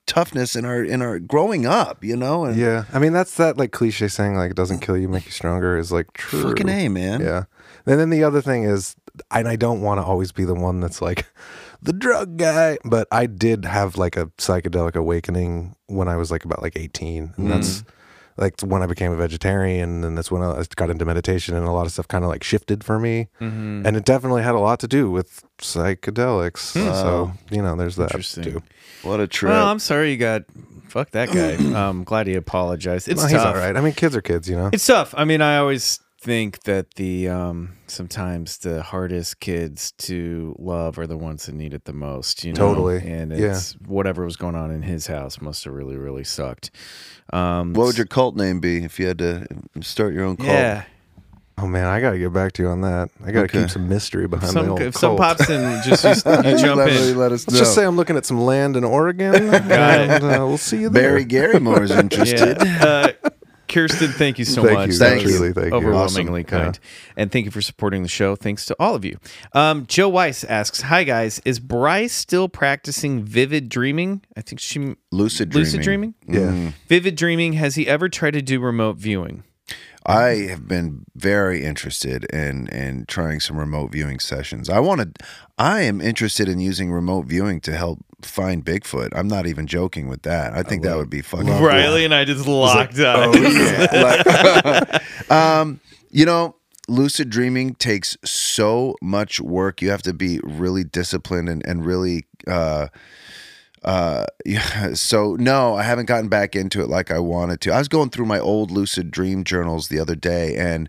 toughness in our in our growing up, you know, and Yeah, I mean that's that like cliche saying like it doesn't kill you, make you stronger is like true. fucking a man. Yeah. And then the other thing is, and I don't want to always be the one that's like the drug guy, but I did have like a psychedelic awakening when I was like about like 18. And that's mm. Like when I became a vegetarian. And that's when I got into meditation and a lot of stuff kind of like shifted for me. Mhm. And it definitely had a lot to do with psychedelics. So, you know, there's that too. What a trip. Well, I'm sorry you got. Fuck that guy. I'm glad he apologized. It's Well, he's tough. all right. I mean, kids are kids, you know? It's tough. I mean, I always think that the um sometimes the hardest kids to love are the ones that need it the most, you know. Totally. And Yeah. it's whatever was going on in his house must have really, really sucked. Um what would your cult name be if you had to start your own cult? Yeah. Oh man, I gotta get back to you on that. I gotta Okay. keep some mystery behind my some, old if some cult. pops in just you, you jump let, in. Let us know. Let's just say I'm looking at some land in Oregon, Got it. and uh, we'll see you there. Barry Garrymore is interested. Yeah. Uh, Kirsten, thank you so Thank much. you. Thank was you. Truly, thank you. Overwhelmingly Awesome. kind. And thank you for supporting the show. Thanks to all of you. Um, Joe Weiss asks, Hi guys, is Bryce still practicing vivid dreaming? I think she Lucid dreaming. lucid dreaming? Yeah. Mm. Vivid dreaming. Has he ever tried to do remote viewing? I have been very interested in in trying some remote viewing sessions. I wanted I am interested in using remote viewing to help find Bigfoot. I'm not even joking with that. I think that would be fucking cool. Riley and I just locked up. um, you know, lucid dreaming takes so much work. You have to be really disciplined and, and really uh uh yeah so no i haven't gotten back into it like i wanted to i was going through my old lucid dream journals the other day and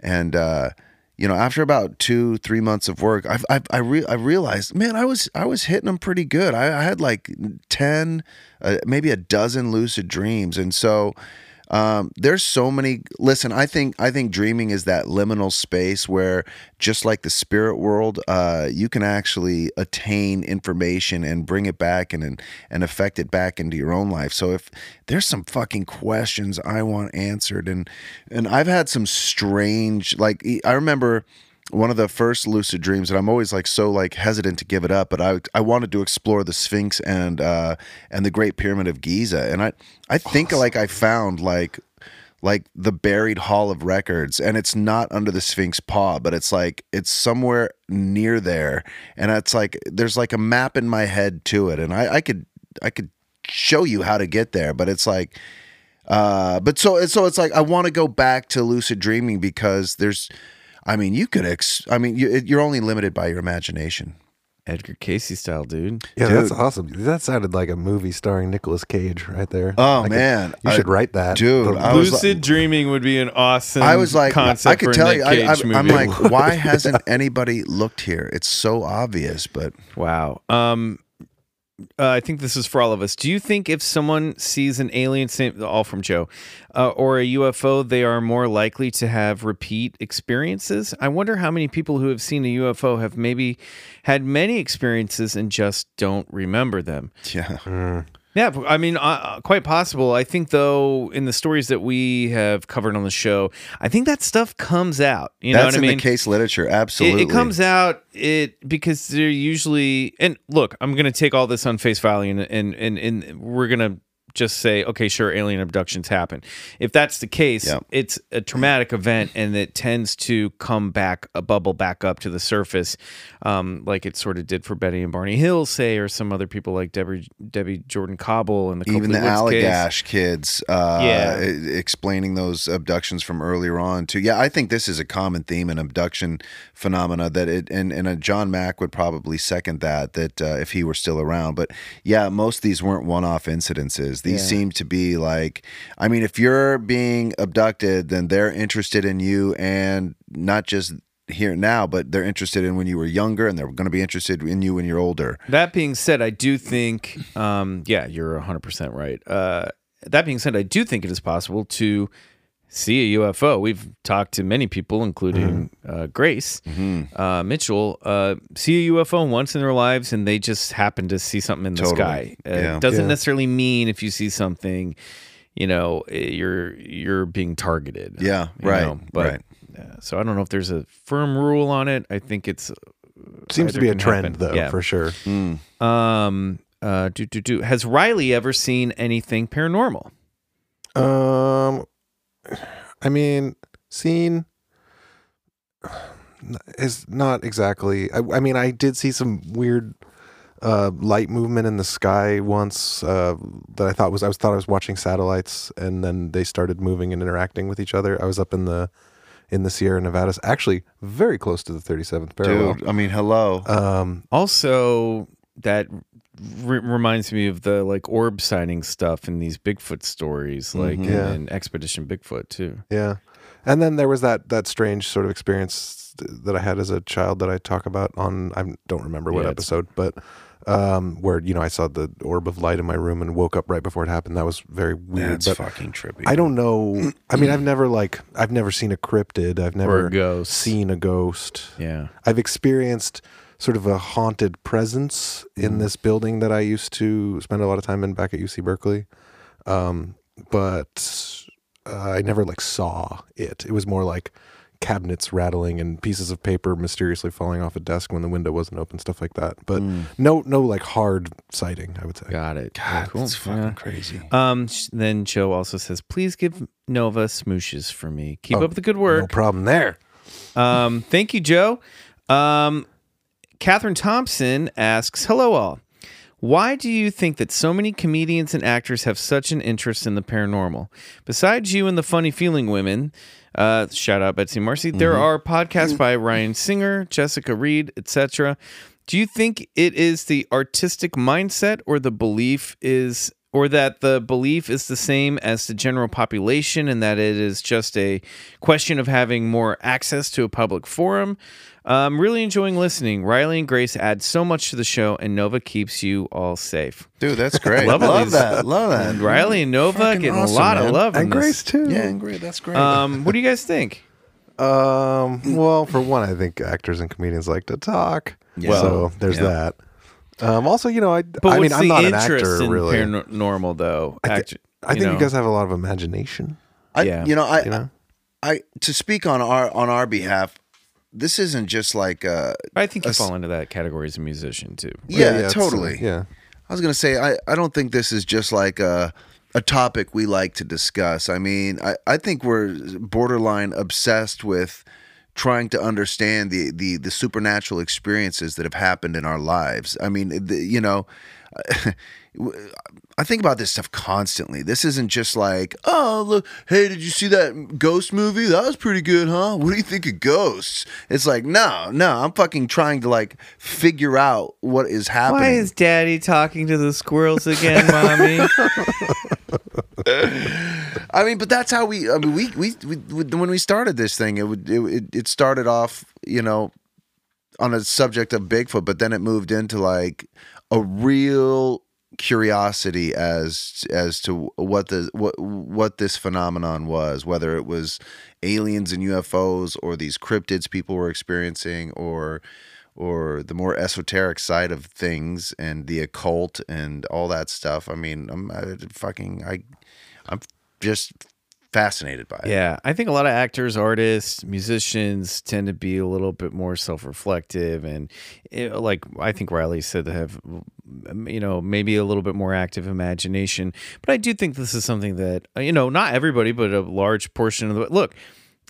and uh you know after about two three months of work i've, I've i re- i realized man i was i was hitting them pretty good. I, I had like 10 uh, maybe a dozen lucid dreams. And so um, there's so many listen i think i think dreaming is that liminal space where just like the spirit world uh, you can actually attain information and bring it back and, and and affect it back into your own life. So if there's some fucking questions i want answered and and i've had some strange like i remember one of the first lucid dreams and i'm always like so like hesitant to give it up but i i wanted to explore the sphinx and uh and the great pyramid of giza and i i think like i found like like the buried hall of records and it's not under the sphinx paw but it's like it's somewhere near there and it's like there's like a map in my head to it and i i could i could show you how to get there but it's like uh but so so it's like i want to go back to lucid dreaming because there's I mean, you could. Ex- I mean, you, you're only limited by your imagination. Edgar Cayce style, dude. Yeah, that's awesome. That sounded like a movie starring Nicolas Cage right there. Oh Like a- man, you I- should write that, dude. The- I Lucid like, dreaming would be an awesome. I was like, concept I could tell Nick you. I, I, I'm movie. like, why hasn't anybody looked here? It's so obvious, but Wow. Um, uh, I think this is for all of us. Do you think if someone sees an alien, same, all from Joe, uh, or a UFO, they are more likely to have repeat experiences? I wonder how many people who have seen a UFO have maybe had many experiences and just don't remember them. yeah, Yeah, I mean, uh, quite possible. I think, though, in the stories that we have covered on the show, I think that stuff comes out. You know that's what I in mean? the case literature. It, Absolutely, it comes out it because they're usually and look, I'm gonna take all this on face value and and and, and we're gonna just say, okay, sure, alien abductions happen. If that's the case, Yeah. it's a traumatic event and it tends to come back, a bubble back up to the surface, um, like it sort of did for Betty and Barney Hill, say, or some other people like Debbie Debbie Jordan Kauble and the even the Woods case. Kids, uh, Yeah. explaining those abductions from earlier on too. Yeah, I think this is a common theme in abduction phenomena that it and and John Mack would probably second that that uh, if he were still around. But yeah, most of these weren't one-off incidences. These Yeah. seem to be like, I mean, if you're being abducted, then they're interested in you, and not just here now, but they're interested in when you were younger, and they're going to be interested in you when you're older. That being said, I do think, um, yeah, you're 100% right. Uh, that being said, I do think it is possible to see a UFO. We've talked to many people, including uh, Grace uh, Mitchell, uh, see a UFO once in their lives and they just happen to see something in the Totally. sky. Uh, Yeah. Doesn't Yeah. necessarily mean if you see something, you know, eh, you're you're being targeted. Yeah, you right, know? But, right. uh, so I don't know if there's a firm rule on it. I think it's Seems to be a trend, happen. though, Yeah. for sure. Mm. Um. Uh. Do do do. Has Riley ever seen anything paranormal? Um, I mean, scene is not exactly. I, I mean, I did see some weird uh, light movement in the sky once uh, that I thought was I was thought I was watching satellites, and then they started moving and interacting with each other. I was up in the in the Sierra Nevadas, actually very close to the 37th parallel. Dude, I mean, hello. Um, Also, that re- reminds me of the like orb sighting stuff in these Bigfoot stories, like Mhm. in, Yeah. Expedition Bigfoot too. Yeah. And then there was that that strange sort of experience that I had as a child that I talk about on I don't remember what Yeah, episode, but um where you know I saw the orb of light in my room and woke up right before it happened. That was very weird. That's but fucking trippy. I don't know. I mean, I've never like I've never seen a cryptid. I've never a ghost. seen a ghost. Yeah. I've experienced sort of a haunted presence in this building that I used to spend a lot of time in back at UC Berkeley. Um, but uh, I never like saw it. It was more like cabinets rattling and pieces of paper mysteriously falling off a desk when the window wasn't open, stuff like that. But no, no like hard sighting. I would say. Got it. God, cool. that's fucking Yeah. crazy. Um. Then Joe also says, "Please give Nova smooshes for me. Keep Oh, up the good work. No problem there. Um, thank you, Joe. Um, Catherine Thompson asks, "Hello, all. Why do you think that so many comedians and actors have such an interest in the paranormal? Besides you and the funny feeling women, uh, shout out Betsy Marcy, there are podcasts by Ryan Singer, Jessica Reed, etc. Do you think it is the artistic mindset or the belief is or that the belief is the same as the general population and that it is just a question of having more access to a public forum? I'm really enjoying listening. Riley and Grace add so much to the show, and Nova keeps you all safe. Dude, that's great. Love love, that. Love that. And Riley and Nova Fucking getting awesome, a lot of love. in And this. Grace too. Yeah, and Grace. That's great. Um, what do you guys think? Um, well, for one, I think actors and comedians like to talk. Yeah. so there's Yeah. that. Um, also, you know, I, But I mean, I'm not an actor in really. paranormal, though? I, thi- Act- I think know? you guys have a lot of imagination. I, yeah. you know, I, You know, I, to speak on our on our behalf, this isn't just like, uh, I think you a s- fall into that category as a musician too. yeah, it's, uh, totally. yeah, I was gonna say, I, I don't think this is just like a a topic we like to discuss. I mean, I, I think we're borderline obsessed with trying to understand the, the the supernatural experiences that have happened in our lives. I mean, the, you know, I think about this stuff constantly. This isn't just like, oh, look, hey, did you see that ghost movie? That was pretty good, huh? What do you think of ghosts? It's like, no, no, I'm fucking trying to like figure out what is happening. Why is Daddy talking to the squirrels again, Mommy? I mean, but that's how we. I mean, we we, we, when we started this thing, it would it it started off, you know, on a subject of Bigfoot, but then it moved into like a real curiosity as as to what the what what this phenomenon was, whether it was aliens and UFOs or these cryptids people were experiencing, or or the more esoteric side of things and the occult and all that stuff. I mean, I'm I, fucking I I'm just fascinated by it. Yeah, I think a lot of actors, artists, musicians tend to be a little bit more self-reflective, and eh, like I think Riley said, they have you know maybe a little bit more active imagination. But I do think this is something that you know not everybody, but a large portion of the look.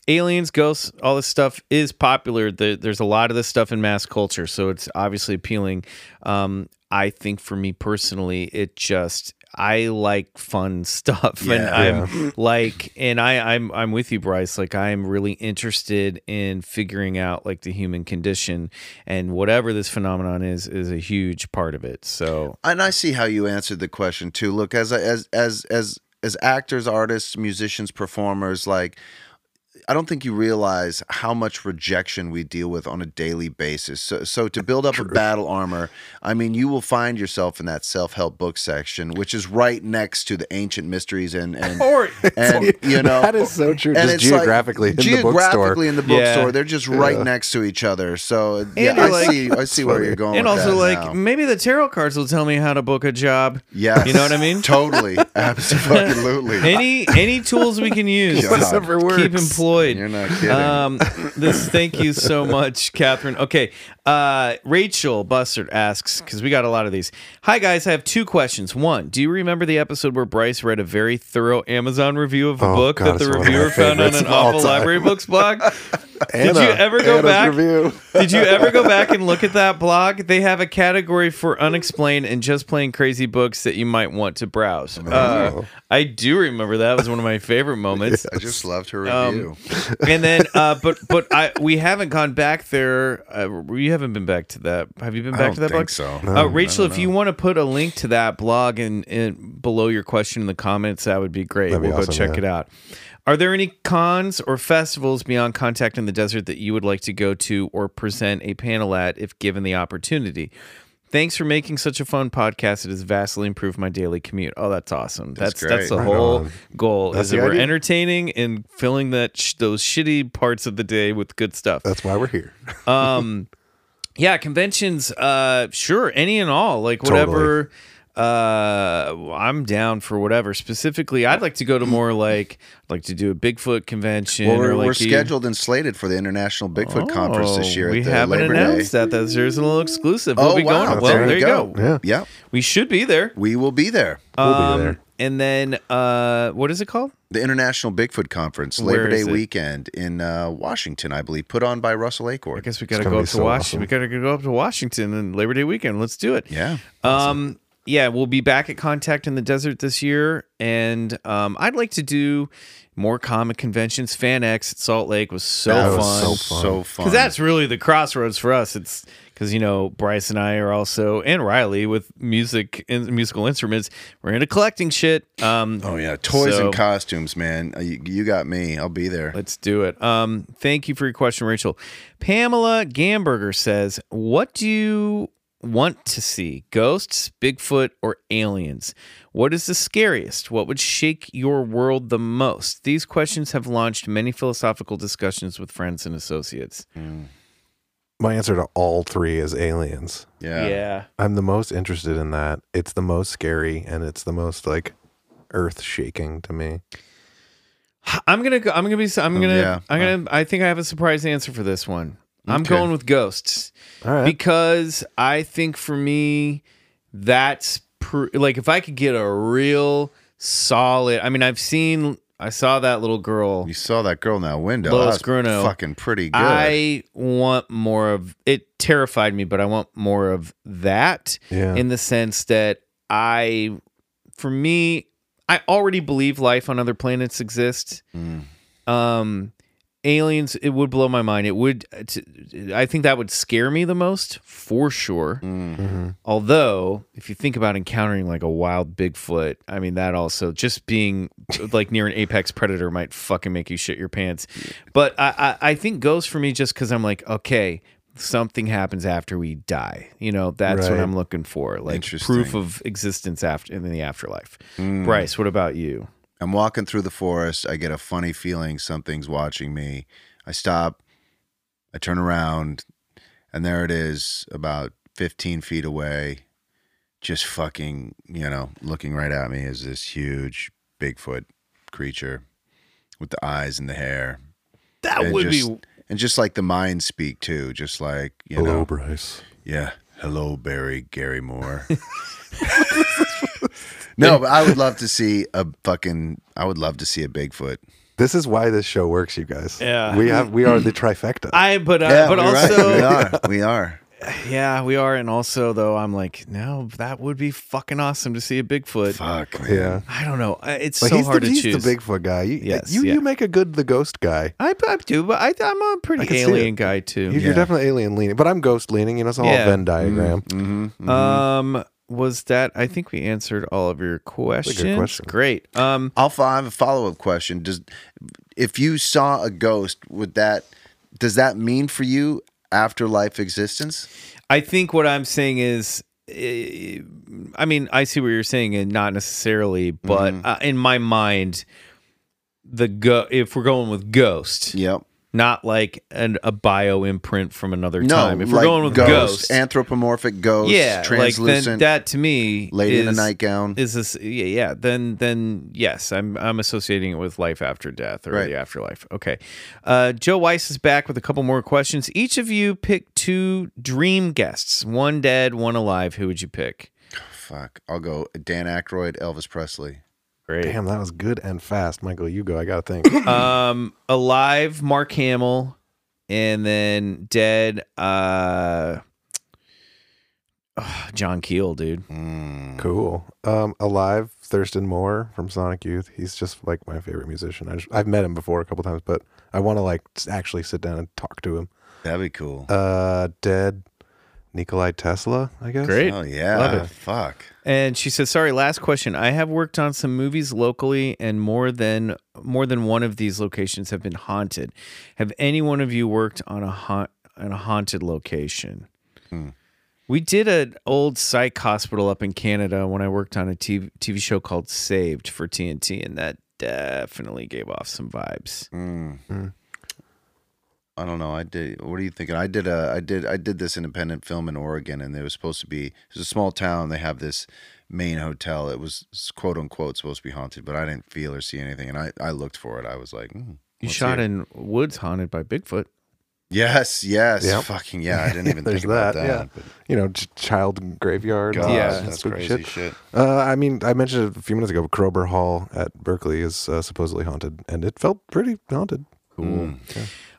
Aliens, ghosts, all this stuff is popular. There- There's a lot of this stuff in mass culture, so it's obviously appealing. Um, I think for me personally, it just I like fun stuff, and I'm like, and I I'm I'm with you, Bryce. Like I'm really interested in figuring out like the human condition, and whatever this phenomenon is is a huge part of it. So and I see how you answered the question too. Look, as as as as as actors, artists, musicians, performers, like I don't think you realize how much rejection we deal with on a daily basis. So, so to build up a battle armor, I mean, you will find yourself in that self-help book section, which is right next to the ancient mysteries and and, or and you know that is so true. and Just it's like- geographically in the bookstore. geographically in the bookstore, Yeah. they're just right next to each other. So yeah, And you're I like- see, I see where you're going. and with also that like now. maybe the tarot cards will tell me how to book a job. Yeah, You know what I mean? Totally. Absolutely. Any any tools we can use, Whatever works. keep works. You're not kidding. Um, this. Thank you so much, Catherine. Okay, uh, Rachel Bustard asks because we got a lot of these. Hi guys, I have two questions. One, do you remember the episode where Bryce read a very thorough Amazon review of a Oh, book God, that the one of my reviewer found on an awful time. library books blog? Did you ever go Anna's back? review. Did you ever go back and look at that blog? They have a category for unexplained and just plain crazy books that you might want to browse. Uh, I do remember that was one of my favorite moments. I just loved her Um, review. And then, uh, but but I we haven't gone back there. Uh, you haven't been back to that. Have you been I back don't to that think blog? so. Uh, Rachel, if you want to put a link to that blog and, and below your question in the comments, that would be great. That'd we'll go awesome, check yeah. it out. Are there any cons or festivals beyond Contact in the Desert that you would like to go to or present a panel at if given the opportunity? Thanks for making such a fun podcast. It has vastly improved my daily commute. Oh, that's awesome. That's That's that's, the Right whole on. goal That's is that we're idea. entertaining and filling that sh- those shitty parts of the day with good stuff. That's why we're here. Um, yeah, conventions. Uh, sure, any and all. Like whatever. Uh, I'm down for whatever. Specifically, I'd like to go to more like I'd like to do a Bigfoot convention. Well, we're, or like we're you- scheduled and slated for the International Bigfoot Conference this Oh, year. We at the haven't Labor announced Day. that. That's there's a little exclusive. We'll Oh be wow! going. Well, there, there you you go. go. Yeah. Yep. We should be there. We will be there. We'll Um, be there. And then, uh, what is it called? The International Bigfoot Conference, Where Labor Day it? weekend in uh, Washington, I believe, put on by Russell I guess we got to go up to so Washington. awesome. We got to go up to Washington and Labor Day weekend. Let's do it. Yeah. Um, yeah, we'll be back at Contact in the Desert this year, and um, I'd like to do more comic conventions. FanX at Salt Lake was so That fun. was so so fun. fun. because that's really the crossroads for us. It's because you know Bryce and I are also and Riley with music and musical instruments. We're into collecting shit. Um, Oh yeah, toys So- and costumes, man. Uh, You, you got me. I'll be there. Let's do it. Um, thank you for your question, Rachel. Pamela Gamberger says, "What do you want to see? Ghosts, Bigfoot, or aliens? What is the scariest? What would shake your world the most?" These questions have launched many philosophical discussions with friends and associates. Mm. My answer to all three is aliens. Yeah. Yeah. I'm the most interested in that. It's the most scary and it's the most like earth shaking to me. I'm gonna. go I'm gonna be. I'm oh, gonna. yeah. I'm gonna. I think I have a surprise answer for this one. I'm going with ghosts. Right. because I think for me, that's pr- like if I could get a real solid. I mean, I've seen, I saw that little girl. You saw that girl in that window. Lois that was Grunow. fucking pretty good. I want more of it. Terrified me, but I want more of that Yeah. in the sense that I, for me, I already believe life on other planets exists. Mm. Um, aliens, it would blow my mind. It would. I think that would scare me the most for sure. Mm. Mm-hmm. Although, if you think about encountering like a wild Bigfoot, I mean that also just being like near an apex predator might fucking make you shit your pants. But I I, I think ghosts for me just because I'm like okay. Something happens after we die. You know, that's what I'm looking for. Like proof of existence after in the afterlife. Mm. Bryce, what about you? I'm walking through the forest. I get a funny feeling something's watching me. I stop. I turn around, and there it is, about 15 feet away, just fucking, you know, looking right at me is this huge Bigfoot creature with the eyes and the hair. That and would just, be and just like the mind speak too, just like you Hello, know, Bryce. yeah. Hello, Barry Garrymore. no, but I would love to see a fucking. I would love to see a Bigfoot. This is why this show works, you guys. Yeah. We have we are the trifecta. I but uh, Yeah, but you're right. also we are. We are. yeah we are and also though I'm like no that would be fucking awesome to see a Bigfoot. Fuck. Man. yeah. I don't know. Uh, It's But so he's, hard the, to he's choose. the Bigfoot guy. You, Yes, you, yeah. you make a good the ghost guy. I, I do, but I, I'm a pretty can alien guy too. You- You're Yeah. definitely alien leaning, but I'm ghost leaning. You know, it's all Yeah. Venn diagram. Mm-hmm. Um, was that? I think we answered all of your questions. question. Great. Um, I'll have a follow up question. Does if you saw a ghost, would that does that mean for you afterlife existence? I think what I'm saying is, eh, I mean, I see what you're saying, and not necessarily, but Mm-hmm. uh, in my mind, the go if we're going with ghost, Yep. Not like an, a bio imprint from another No, time. If we're going with ghost, ghost, anthropomorphic ghost, yeah, like translucent, then that to me, lady in a nightgown. is this yeah, yeah then then yes i'm i'm associating it with life after death or Right. the afterlife okay uh joe weiss is back with a couple more questions each of you pick two dream guests one dead one alive who would you pick Fuck. I'll go Dan Aykroyd, Elvis Presley. Great Damn, that was good and fast, Michael. You go. I gotta think. um alive mark hamill and then dead uh oh, john keel dude Mm. cool. Um, alive, Thurston Moore from Sonic Youth. He's just like my favorite musician. I just, I've met him before a couple times, but I want to like actually sit down and talk to him. That'd be cool. Uh, dead, Nikolai Tesla. I guess. Great. Oh yeah. Love it. Fuck. And she said, "Sorry, last question. I have worked on some movies locally, and more than more than one of these locations have been haunted. Have any one of you worked on a haunt on a haunted location? Hmm. We did an old psych hospital up in Canada when I worked on a TV, TV show called Saved for TNT, and that definitely gave off some vibes. Mm. Mm. I don't know. I did. What are you thinking? I did a. I did. I did this independent film in Oregon, and it was supposed to be. It's a small town. They have this main hotel. It was quote unquote supposed to be haunted, but I didn't feel or see anything. And I, I looked for it. I was like, mm, You shot see in woods haunted by Bigfoot. Yes, yes. Yep. Fucking yeah. I didn't even think about that, that. yeah. but You know, child graveyard. God, Yeah. that's crazy shit. Uh, I mean, I mentioned it a few minutes ago. Kroeber Hall at Berkeley is uh, supposedly haunted, and it felt pretty haunted. Cool.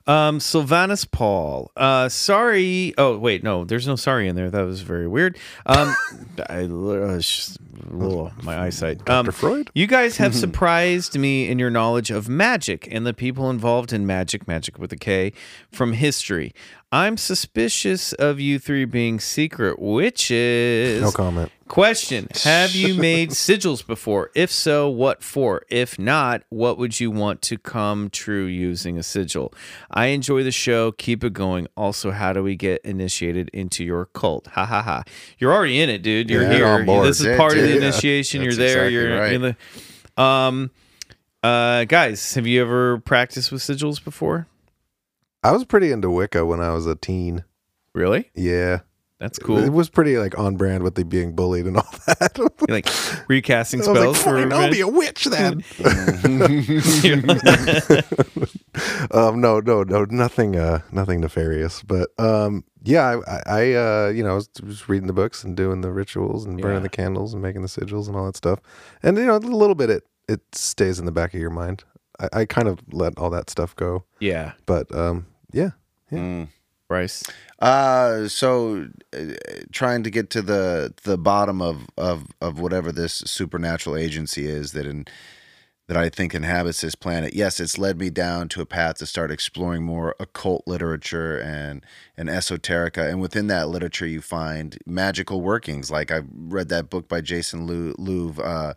Um, Sylvanus Paul. Uh, sorry. Oh wait, no, there's no sorry in there. That was very weird. Um, I, uh, just, ugh, my eyesight. Um, Dr. Freud? You guys have surprised me in your knowledge of magic and the people involved in magic, magic with a K, from history. I'm suspicious of you three being secret witches. No comment. Question Have you made sigils before? If so, what for? If not, what would you want to come true using a sigil? I enjoy the show. Keep it going. Also, how do we get initiated into your cult? Ha ha ha. You're already in it, dude. You're Yeah, here. This is Yeah, part of the initiation. You're there. exactly You're right. in the. Um, uh, guys, have you ever practiced with sigils before? I was pretty into Wicca when I was a teen. Really? Yeah. That's cool. It was pretty like on brand with the being bullied and all that. Like recasting I was like, spells for fine, I'll be a witch then. um, no, no, no, nothing, uh, nothing nefarious. But um, yeah, I, I, I uh, you know, was, was reading the books and doing the rituals and burning Yeah. the candles and making the sigils and all that stuff. And you know, a little bit it it stays in the back of your mind. I, I kind of let all that stuff go. yeah, But um, yeah, Bryce. Uh, so uh, trying to get to the the bottom of of of whatever this supernatural agency is that in that I think inhabits this planet. Yes, it's led me down to a path to start exploring more occult literature and and esoterica, and within that literature, you find magical workings. Like I read that book by Jason Lou- Louv, uh,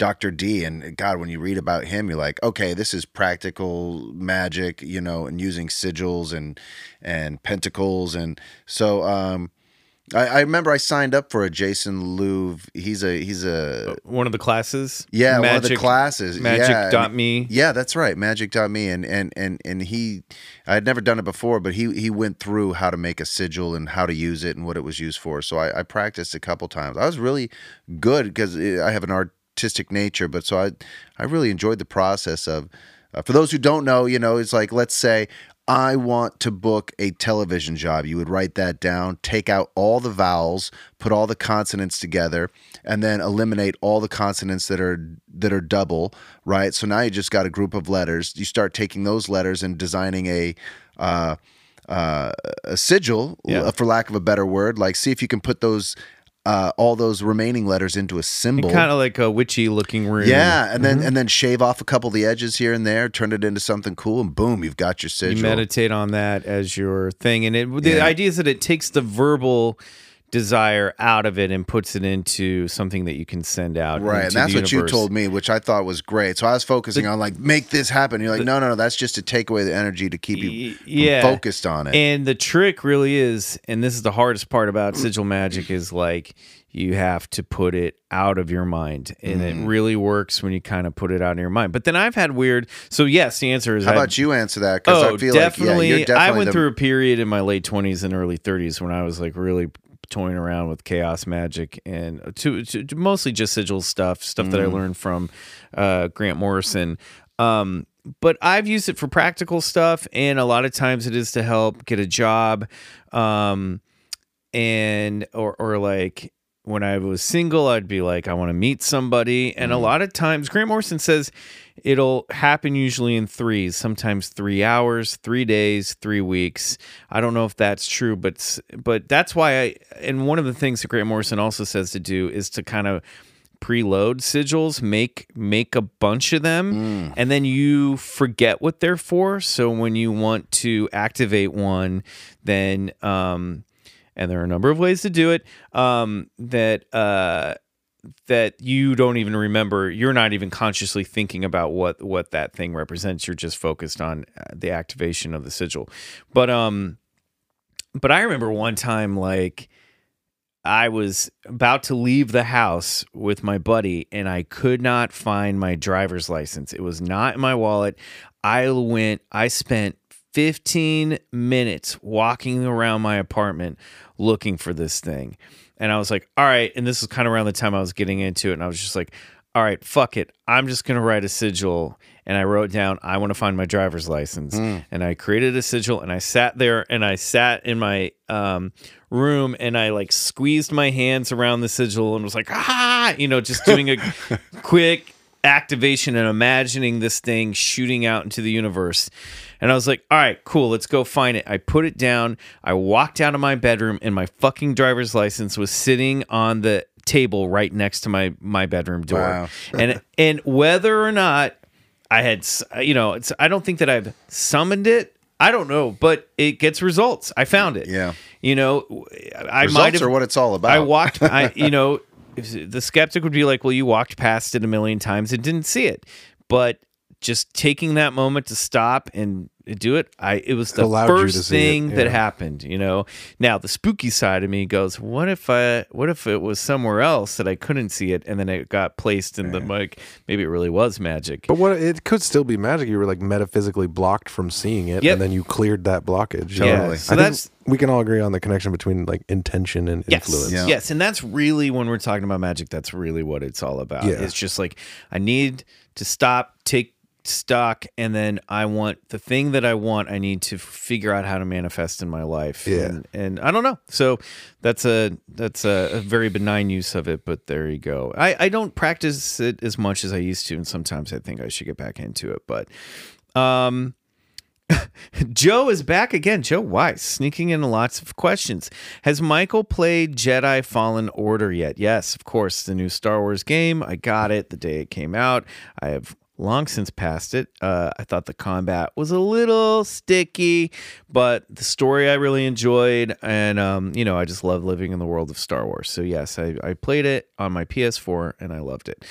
Doctor Dee, and God, when you read about him, you're like, okay, this is practical magic, you know, and using sigils and and pentacles, and so. um I, I remember I signed up for a Jason Louv. He's a he's a One of the classes. yeah, one of the Magic- classes. Magic yeah, dot me. Yeah, that's right. magic Magick.me. And and and and he I had never done it before, but he he went through how to make a sigil and how to use it and what it was used for. So I, I practiced a couple times. I was really good because I have an artistic nature, but so I I really enjoyed the process of uh, for those who don't know, you know, it's like let's say I want to book a television job. You would write that down, take out all the vowels, put all the consonants together, and then eliminate all the consonants that are that are double, right? So now you just got a group of letters. You start taking those letters and designing a uh, uh, a sigil, Yeah. uh, for lack of a better word. Like, see if you can put those uh, all those remaining letters into a symbol. Kind of like a witchy looking room. Yeah, and then Mm-hmm. and then shave off a couple of the edges here and there, turn it into something cool, and boom, you've got your sigil. You meditate on that as your thing, and it the Yeah. idea is that it takes the verbal desire out of it and puts it into something that you can send out. Right, and that's the what you told me, which I thought was great. So I was focusing on like make this happen. You're like, no, no, no, that's just to take away the energy to keep you yeah. focused on it. And the trick really is, and this is the hardest part about sigil magic, is like you have to put it out of your mind, and Mm. it really works when you kind of put it out of your mind. But then I've had weird. So yes, the answer is How I've- about you answer that? Because Oh, I feel definitely. like yeah, you're definitely I went the, through a period in my late twenties and early thirties when I was like really toying around with chaos magic and to, to, to mostly just sigil stuff, stuff that I Mm. learned from uh, Grant Morrison. Um, but I've used it for practical stuff, and a lot of times it is to help get a job, um, and or or like when I was single, I'd be like, I want to meet somebody. And a Mm. lot of times, Grant Morrison says it'll happen usually in threes, sometimes three hours, three days, three weeks. I don't know if that's true, but but that's why I. And one of the things that Grant Morrison also says to do is to kind of preload sigils make make a bunch of them and then you forget what they're for so when you want to activate one then um and there are a number of ways to do it um that uh that you don't even remember you're not even consciously thinking about what what that thing represents you're just focused on uh, the activation of the sigil but um but i remember one time like I was about to leave the house with my buddy and I could not find my driver's license. It was not in my wallet. I went, I spent 15 minutes walking around my apartment looking for this thing. And I was like, all right. And this was kind of around the time I was getting into it. And I was just like, all right, fuck it. I'm just going to write a sigil. And I wrote down, I want to find my driver's license. And I created a sigil and I sat there and I sat in my um, room and I like squeezed my hands around the sigil and was like, ah, you know, just doing a quick activation and imagining this thing shooting out into the universe. And I was like, all right, cool, let's go find it. I put it down. I walked out of my bedroom, and my fucking driver's license was sitting on the table right next to my my bedroom door. Wow. and and whether or not I had, you know, it's, I don't think that I've summoned it. I don't know, but it gets results. I found it. Yeah. You know, I might have. are what it's all about. I walked. I you know, the skeptic would be like, "Well, you walked past it a million times and didn't see it," but just taking that moment to stop and do it, I it was the Allowed you to first see it, thing that happened. You know, now the spooky side of me goes, "What if I? What if it was somewhere else that I couldn't see it, and then it got placed in the like maybe it really was magic." But what it could still be magic. You were like metaphysically blocked from seeing it, Yep. and then you cleared that blockage. Yeah, Totally. so I that's we can all agree on the connection between like intention and Yes. influence. Yeah. Yes. And that's really when we're talking about magic, that's really what it's all about. Yeah. It's just like I need to stop, take stock, and then I want the thing that I want, I need to figure out how to manifest in my life. Yeah. And, and I don't know. So that's a that's a, a very benign use of it, but there you go. I, I don't practice it as much as I used to, and sometimes I think I should get back into it. But um Joe is back again. Joe Weiss sneaking in lots of questions. Has Michael played Jedi Fallen Order yet? Yes, of course. The new Star Wars game. I got it the day it came out. I have long since passed it. Uh, I thought the combat was a little sticky, but the story I really enjoyed. And, um, you know, I just love living in the world of Star Wars. So, yes, I, I played it on my PS4 and I loved it.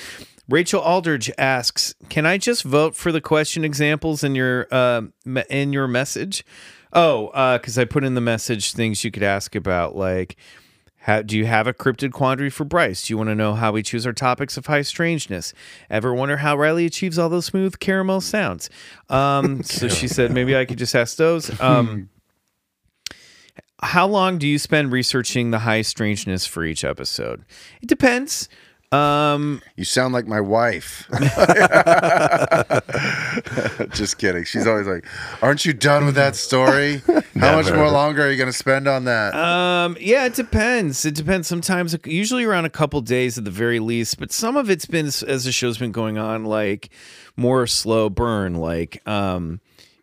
Rachel Aldridge asks, "Can I just vote for the question examples in your uh, in your message?" Oh, because I put in the message things you could ask about, like, how, do you have a cryptid quandary for Bryce? Do you want to know how we choose our topics of high strangeness? Ever wonder how Riley achieves all those smooth caramel sounds? Um, so she said maybe I could just ask those. Um, how long do you spend researching the high strangeness for each episode? It depends. Um, You sound like my wife. Just kidding. She's always like, "Aren't you done with that story? How much more longer are you going to spend on that?" Um, yeah, it depends. It depends. Sometimes, usually around a couple days at the very least. But some of it's been as the show's been going on, like more slow burn. Like, um,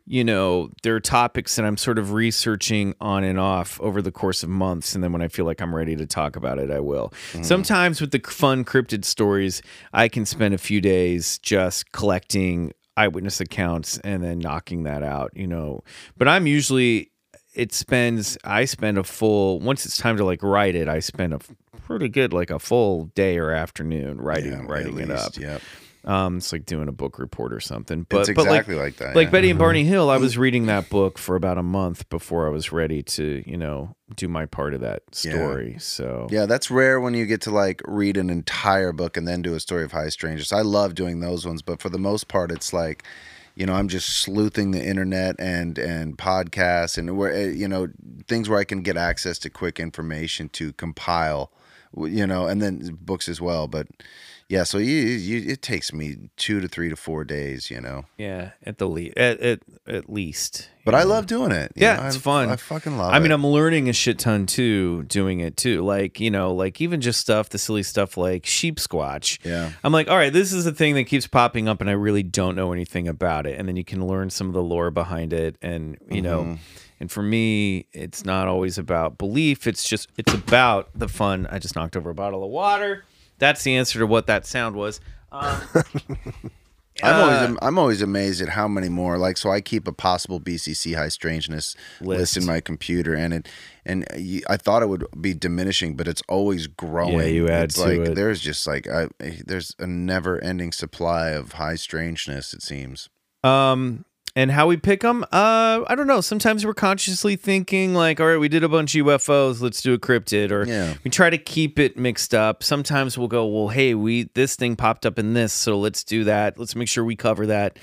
you know, there are topics that I'm sort of researching on and off over the course of months, and then when I feel like I'm ready to talk about it, I will. Mm-hmm. Sometimes with the fun cryptid stories, I can spend a few days just collecting eyewitness accounts and then knocking that out. You know, but I'm usually it spends i spend a full once it's time to like write it i spend a pretty good like a full day or afternoon writing Yeah, writing it up Yep. Um it's like doing a book report or something but It's but like exactly like that, like yeah. betty and barney hill i was reading that book for about a month before i was ready to you know do my part of that Yeah. story so Yeah, that's rare when you get to like read an entire book and then do a story of high strangers. I love doing those ones, but for the most part, it's like, you know, I'm just sleuthing the internet and and podcasts and where eh, you know things where I can get access to quick information to compile, you know, and then books as well. But yeah, so you, you it takes me two to three to four days, you know. yeah at the least at, at, at least But I love doing it. you Yeah, know, it's I- fun. I fucking love it. I mean. I'm learning a shit ton too, doing it too. Like, you know, like even just stuff, the silly stuff like sheep squatch. Yeah. I'm like, all right, this is a thing that keeps popping up and I really don't know anything about it. And then you can learn some of the lore behind it. And, you Mm-hmm. know, and for me, it's not always about belief. It's just, it's about the fun. I just knocked over a bottle of water. That's the answer to what that sound was. Um, I'm Uh, always I'm always amazed at how many more like so I keep a possible BCC high strangeness list, List. in my computer and it and you, I thought it would be diminishing but it's always growing. Yeah, you add it's to like it. there's just like I, there's a never ending supply of high strangeness it seems. Um, and how we pick them, uh, I don't know. Sometimes we're consciously thinking like, all right, we did a bunch of UFOs, let's do a cryptid, or Yeah. we try to keep it mixed up. Sometimes we'll go, well, hey, we this thing popped up in this, so let's do that. Let's make sure we cover that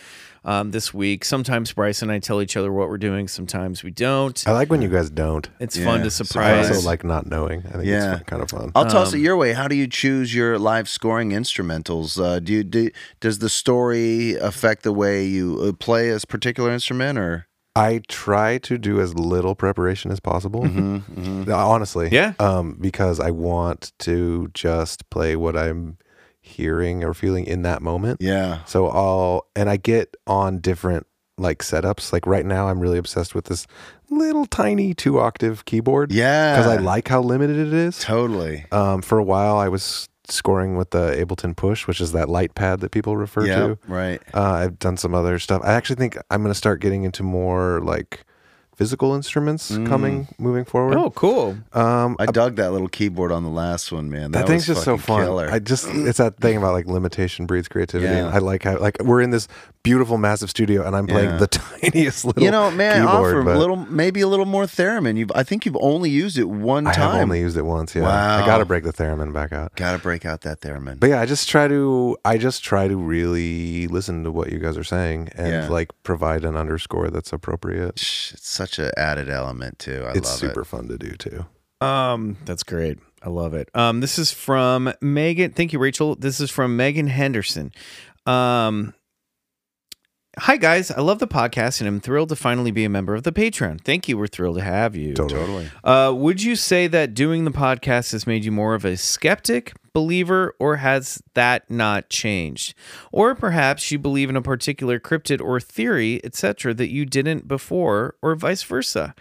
um, this week. Sometimes Bryce and I tell each other what we're doing. Sometimes we don't. I like when you guys don't. It's Yeah, fun to surprise. I surprise. also like not knowing. I think Yeah. it's kind of fun. I'll toss it Um, your way. How do you choose your live scoring instrumentals? Uh, do you do, does the story affect the way you uh, play a particular instrument or I try to do as little preparation as possible. Mm-hmm, Uh, Honestly, Yeah. Um, because I want to just play what I'm hearing or feeling in that moment. Yeah. So I'll and I get on different like setups. Like right now, I'm really obsessed with this little tiny two octave keyboard. Yeah. because I like how limited it is. Totally. Um, for a while, I was scoring with the Ableton Push, which is that light pad that people refer Yeah. to. Right. Uh, I've done some other stuff. I actually think I'm going to start getting into more like physical instruments Mm. coming moving forward. Oh, cool. um, I dug that little keyboard on the last one, man. that, That, thing's was just so fucking fun. Killer. I just it's that thing about like limitation breeds creativity. Yeah. I like how like we're in this beautiful massive studio and I'm playing Yeah. the tiniest little you know, man, keyboard, offer a but little, maybe a little more theremin. You've, I think you've only used it one I time. only used it once. Yeah, Wow. I got to break the theremin back out. Got to break out that theremin. But yeah, I just try to I just try to really listen to what you guys are saying and Yeah. like provide an underscore that's appropriate. Shh, It's such an added element too. I it's love super it. fun to do too. Um, that's great. I love it. Um, this is from Megan. Thank you, Rachel. This is from Megan Henderson. Um, hi guys, I love the podcast and I'm thrilled to finally be a member of the Patreon. Thank you. We're thrilled to have you. Totally. Uh, would you say that doing the podcast has made you more of a skeptic, believer, or has that not changed? Or perhaps you believe in a particular cryptid or theory, etc., that you didn't before, or vice versa?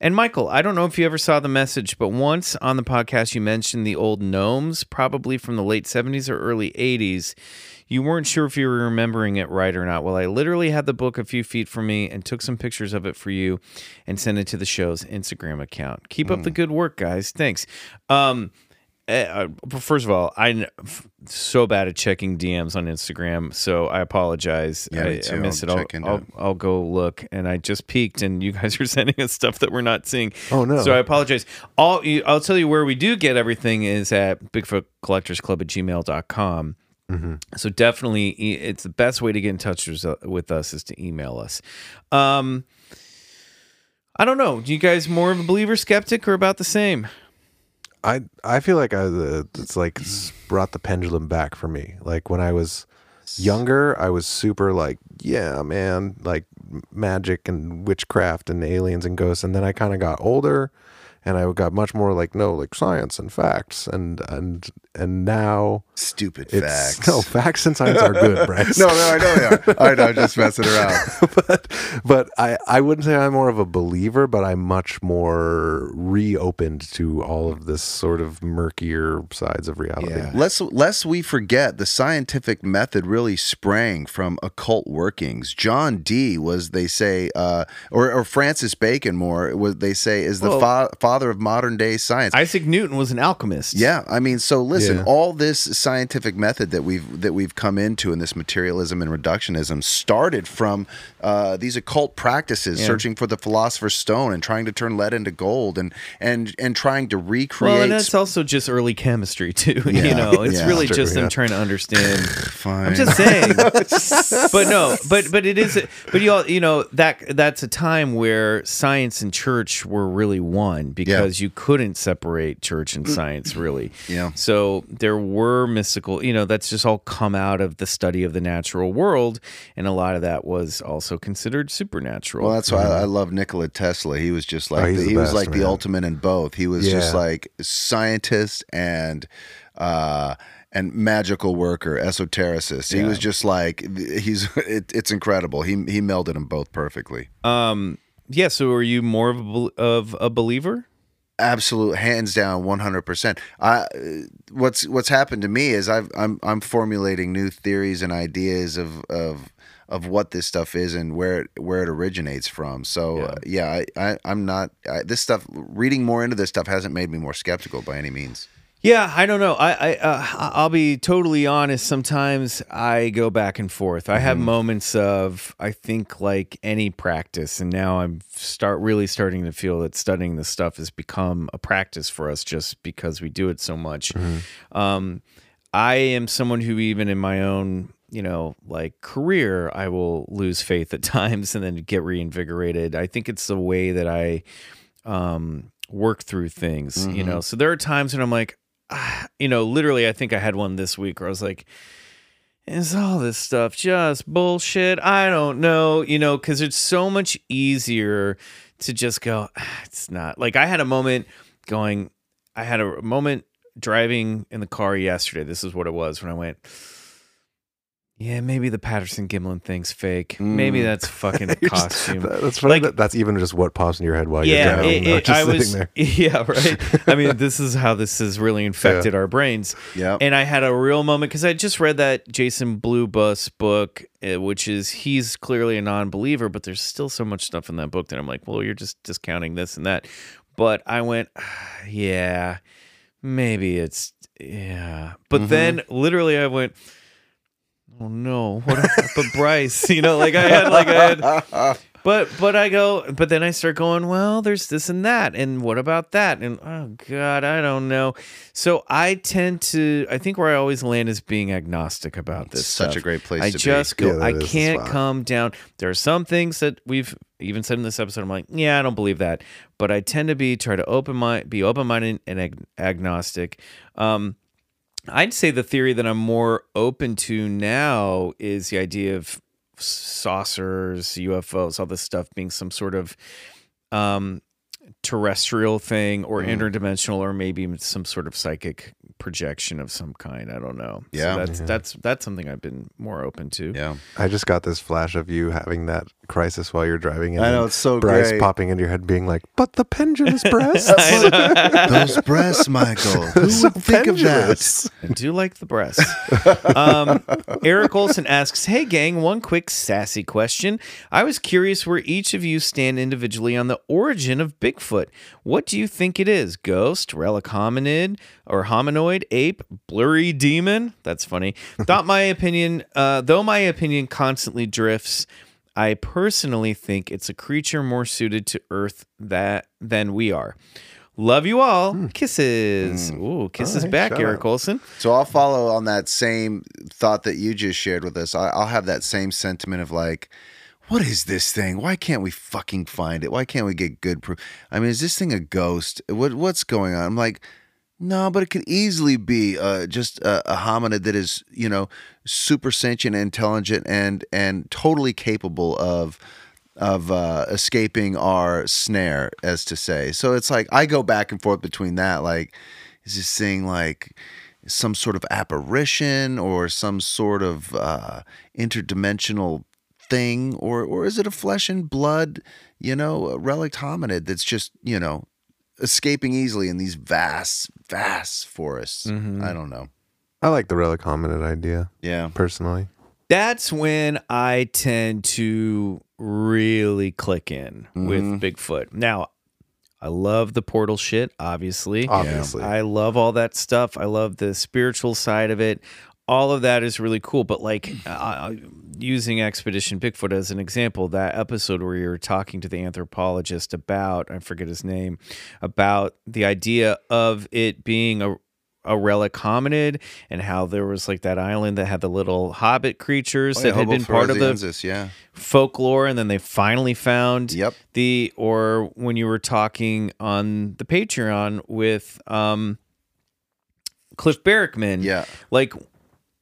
And Michael, I don't know if you ever saw the message, but once on the podcast you mentioned the old gnomes, probably from the late 70s or early 80s. You weren't sure if you were remembering it right or not. Well, I literally had the book a few feet from me and took some pictures of it for you and sent it to the show's Instagram account. Keep up the good work, guys. Thanks. Um, eh, uh, first of all, I'm so bad at checking DMs on Instagram, so I apologize. Yeah, I. I missed I'll it. I'll, I'll, it. I'll go look, and I just peeked, and you guys are sending us stuff that we're not seeing. Oh, no. So I apologize. All I'll tell you where we do get everything is at Bigfoot Collectors Club at gmail.com. Mm-hmm. So definitely, it's the best way to get in touch uh, with us- is to email us. Um, I don't know. Do you guys more of a believer, skeptic, or about the same? I I feel like I uh, it's like brought the pendulum back for me. Like when I was younger, I was super like, yeah, man, like magic and witchcraft and aliens and ghosts. And then I kind of got older, and I got much more like no, like science and facts. And and and now Stupid it's facts. no facts and science are good, Bryce. no, no, I know they are. I know, I'm just messing around. but but I, I wouldn't say I'm more of a believer, but I'm much more reopened to all of this sort of murkier sides of reality. Yeah. Lest, lest we forget, the scientific method really sprang from occult workings. John Dee was, they say, uh, or, or Francis Bacon, more, was they say, is the Well- fa- father of modern day science. Isaac Newton was an alchemist. Yeah, I mean, so listen, Yeah. all this scientific method that we've that we've come into in this materialism and reductionism started from uh, these occult practices, Yeah. searching for the philosopher's stone and trying to turn lead into gold, and and and trying to recreate. Well, and that's also just early chemistry too. you know, it's Yeah. really True, just them trying to understand. Fine. I'm just saying, but no, but but it is, but you all, you know that that's a time where science and church were really one because you couldn't separate church and science really. Yeah. So there were mystical, you know, that's just all come out of the study of the natural world, and a lot of that was also considered supernatural. Well, that's why I, I love Nikola Tesla. He was just like Oh, the, the he was best, like the ultimate in both. He was just like scientist and uh and magical worker, esotericist. He Yeah. was just like he's it, it's incredible. He he melded them both perfectly. um, yeah. So are you more of a, of a believer? absolute hands down 100% i what's what's happened to me is i've i'm i'm formulating new theories and ideas of of of what this stuff is and where it, where it originates from so uh, yeah I, I i'm not I, this stuff reading more into this stuff hasn't made me more skeptical by any means Yeah, I don't know. I, I uh, I'll be totally honest. Sometimes I go back and forth. I have moments of I think like any practice, and now I'm start really starting to feel that studying this stuff has become a practice for us just because we do it so much. Um, I am someone who even in my own you know like career I will lose faith at times and then get reinvigorated. I think it's the way that I um work through things you know so there are times when i'm like ah, you know literally i think i had one this week where i was like is all this stuff just bullshit i don't know you know because it's so much easier to just go "Ah, it's not like i had a moment going i had a moment driving in the car yesterday. This is what it was when I went. Yeah, maybe the Patterson Gimlin thing's fake. Maybe Mm. that's fucking just- costume. that's funny. Like- that that's even just what pops in your head while yeah, you're driving. it- it- just I sitting was. there. Yeah, right. I mean, this is how this has really infected our brains. Yeah. And I had a real moment because I just read that Jason Blu Buhs book, uh, which is he's clearly a non-believer, but there's still so much stuff in that book that I'm like, well, you're just discounting this and that. But I went, "Ah, yeah, maybe it's yeah. But Mm-hmm. then literally I went. Oh no! What about Bryce? You know, like I had, like I had, but but I go, but then I start going, well, there's this and that, and what about that? And oh god, I don't know. So I tend to, I think where I always land is being agnostic about this. It's such a great place I to be. just go, Yeah, I can't come down. There are some things that we've even said in this episode. I'm like, yeah, I don't believe that, but I tend to be try to open my be open minded and ag- agnostic. Um, I'd say the theory that I'm more open to now is the idea of saucers, UFOs, all this stuff being some sort of um, terrestrial thing or Mm. interdimensional or maybe some sort of psychic projection of some kind. I don't know. So Yeah. that's that's that's something I've been more open to. Yeah. I just got this flash of you having that crisis while you're driving. And I know, it's so Bryce great. popping into your head, being like, "But the pendulous breasts." Those breasts, Michael. Who So would think of that? I do like the breasts. um, Eric Olson asks, "Hey gang, one quick sassy question. I was curious where each of you stand individually on the origin of Bigfoot. What do you think it is? Ghost, relic hominid, or hominoid, ape, blurry demon? That's funny. Thought my opinion, uh, though my opinion constantly drifts." I personally think it's a creature more suited to Earth that than we are. Love you all. Hmm. Kisses. Hmm. Ooh, kisses right, back, Eric out. Olson. So I'll follow on that same thought that you just shared with us. I, I'll have that same sentiment of like, what is this thing? Why can't we fucking find it? Why can't we get good proof? I mean, is this thing a ghost? What what's going on? I'm like, no, but it could easily be uh, just a, a hominid that is, you know, super sentient, intelligent, and and totally capable of of uh, escaping our snare, as to say. So it's like I go back and forth between that. Like, is this thing like some sort of apparition or some sort of uh, interdimensional thing, or or is it a flesh and blood, you know, a relict hominid that's just you know escaping easily in these vast, vast forests? Mm-hmm. I don't know. I like the relic hominid idea Yeah. personally. That's when I tend to really click in with mm-hmm. Bigfoot. Now, I love the portal shit, obviously. Obviously. I love all that stuff. I love the spiritual side of it. All of that is really cool. But like uh, using Expedition Bigfoot as an example, that episode where you're talking to the anthropologist about, I forget his name, about the idea of it being a a relic hominid and how there was like that island that had the little hobbit creatures Oh, that had been part of the yeah. folklore and then they finally found Yep. the or when you were talking on the patreon with um cliff barackman Yeah. like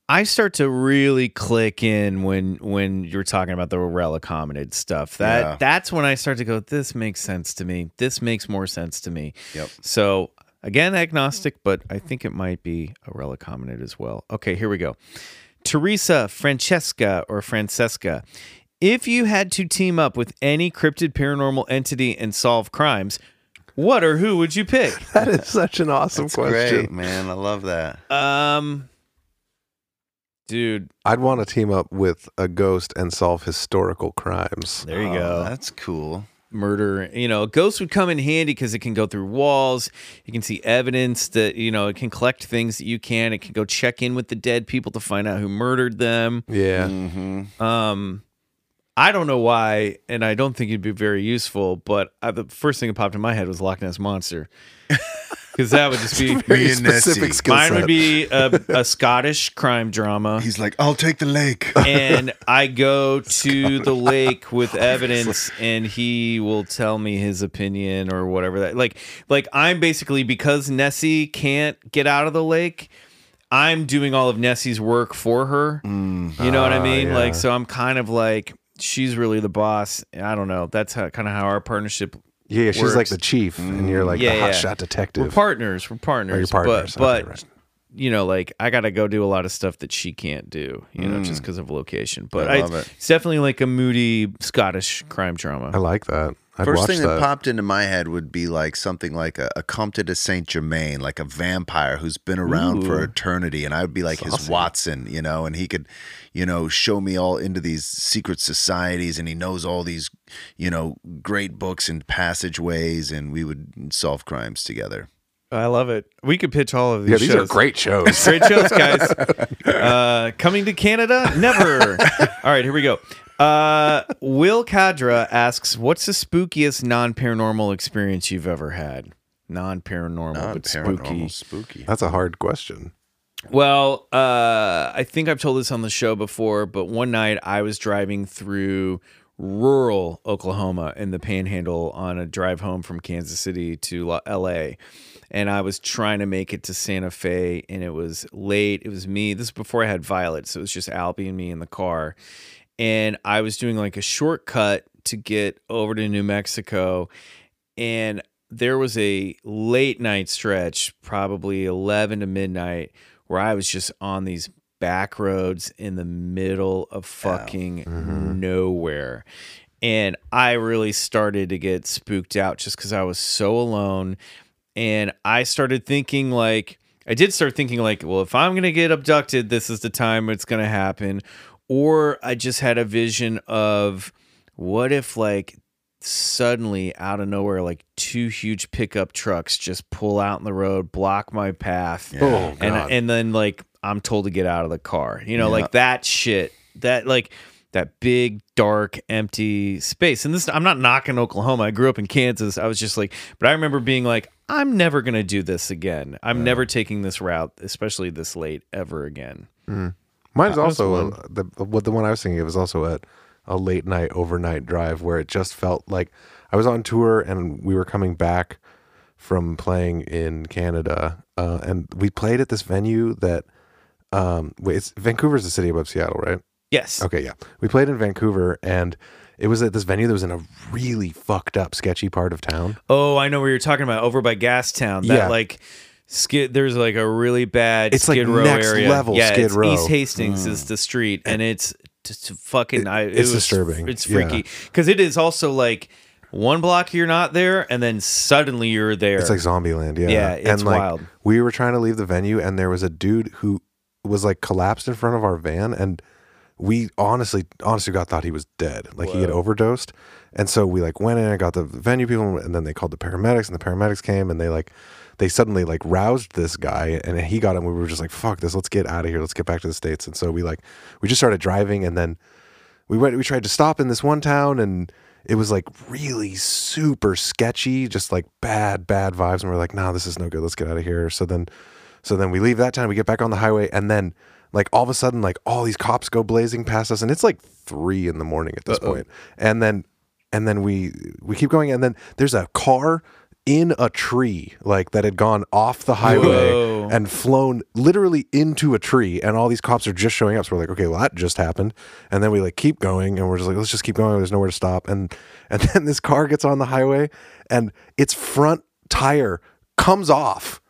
i start to really click in when when you're talking about the relic hominid stuff that Yeah. that's when i start to go this makes sense to me this makes more sense to me Yep. so again agnostic but i think it might be a relic hominid as well okay here we go Teresa, Francesca, or Francesca, if you had to team up with any cryptid paranormal entity and solve crimes, what or who would you pick? That is such an awesome That's question. great, man. I love that. Um, dude, I'd want to team up with a ghost and solve historical crimes. there you Oh, go. That's cool. Murder, you know, ghosts would come in handy because it can go through walls. You can see evidence that, you know, it can collect things that you can. It can go check in with the dead people to find out who murdered them. Yeah. Mm-hmm. Um, I don't know why, and I don't think it'd be very useful. But I, the first thing that popped in my head was Loch Ness monster, because that would just be Very Me and specific Nessie. skill mine set. would be a, a Scottish crime drama, He's like, I'll take the lake. and I go to the lake with evidence, and he will tell me his opinion or whatever that. Like, like I'm basically because Nessie can't get out of the lake. I'm doing all of Nessie's work for her. You know what I Ah, mean? yeah. Like, so I'm kind of like she's really the boss. I don't know. That's how kind of how our partnership Yeah, she's like the chief, and you're like Yeah, the yeah. hotshot detective. We're partners. We're partners. Oh, partners, But, okay, but right. you know, like I got to go do a lot of stuff that she can't do. You know, just mm. because of location. But I I it. it's definitely like a moody Scottish crime drama. I like that. I'd First thing that. that. popped into my head would be like something like a, a Comte de Saint Germain, like a vampire who's been around for eternity, and I would be like his Watson, you know, and he could, you know, show me all into these secret societies, and he knows all these, you know, great books and passageways, and we would solve crimes together. I love it. We could pitch all of these. yeah, these shows. are great shows. Great shows, guys. Uh, coming to Canada? Never. All right, here we go. Uh, Will Cadra asks, "What's the spookiest non-paranormal experience you've ever had? Non-paranormal, but spooky. Spooky. That's a hard question. Well, uh, I think I've told this on the show before, but one night I was driving through rural Oklahoma in the Panhandle on a drive home from Kansas City to L.A. And I was trying to make it to Santa Fe, and it was late. It was me. This is before I had Violet, so it was just Albie and me in the car. And I was doing like a shortcut to get over to New Mexico, and there was a late night stretch, probably 11 to midnight, where I was just on these back roads in the middle of oh. fucking mm-hmm. nowhere. And I really started to get spooked out just because I was so alone. And I started thinking, like, I did start thinking, like, well, if I'm going to get abducted, this is the time it's going to happen. Or I just had a vision of what if, like, suddenly out of nowhere like two huge pickup trucks just pull out in the road block my path Oh, and God. and then like i'm told to get out of the car. You know like that shit that like that big dark empty space. And this i'm not knocking oklahoma. I grew up in kansas. I was just like but i remember being like i'm never going to do this again. I'm never taking this route especially this late ever again. Mm. Mine's was also one. a, the what the one I was thinking of was also a a late night overnight drive where it just felt like I was on tour and we were coming back from playing in Canada uh, and we played at this venue that um wait, it's Vancouver's the city above Seattle, right? yes Okay, yeah. We played in Vancouver and it was at this venue that was in a really fucked up sketchy part of town. oh i know where you're talking about over by gastown that Yeah. like skid there's like a really bad It's like skid row next area level yeah Skid it's Row. east hastings is the street and it's just fucking I, it it's was- disturbing. it's freaky because it is also like one block you're not there and then suddenly you're there It's like Zombieland, yeah. Yeah, it's and like wild. we were trying to leave the venue, and there was a dude who was like collapsed in front of our van, and we honestly, honestly, God thought he was dead, like he had overdosed. And so we like went in and got the venue people, and then they called the paramedics, and the paramedics came, and they like they suddenly like roused this guy, and he got him. We were just like, "Fuck this, let's get out of here, let's get back to the states." And so we like we just started driving, and then we went we tried to stop in this one town and it was like really super sketchy just like bad bad vibes and we're like nah this is no good let's get out of here so then so then we leave that town we get back on the highway and then like all of a sudden like all these cops go blazing past us and it's like three in the morning at this point. and then and then we we keep going and then there's a car in a tree like that had gone off the highway Whoa. and flown literally into a tree and all these cops are just showing up. So we're like okay well that just happened. And then we like keep going and we're just like let's just keep going. There's nowhere to stop. And and then this car gets on the highway and its front tire comes off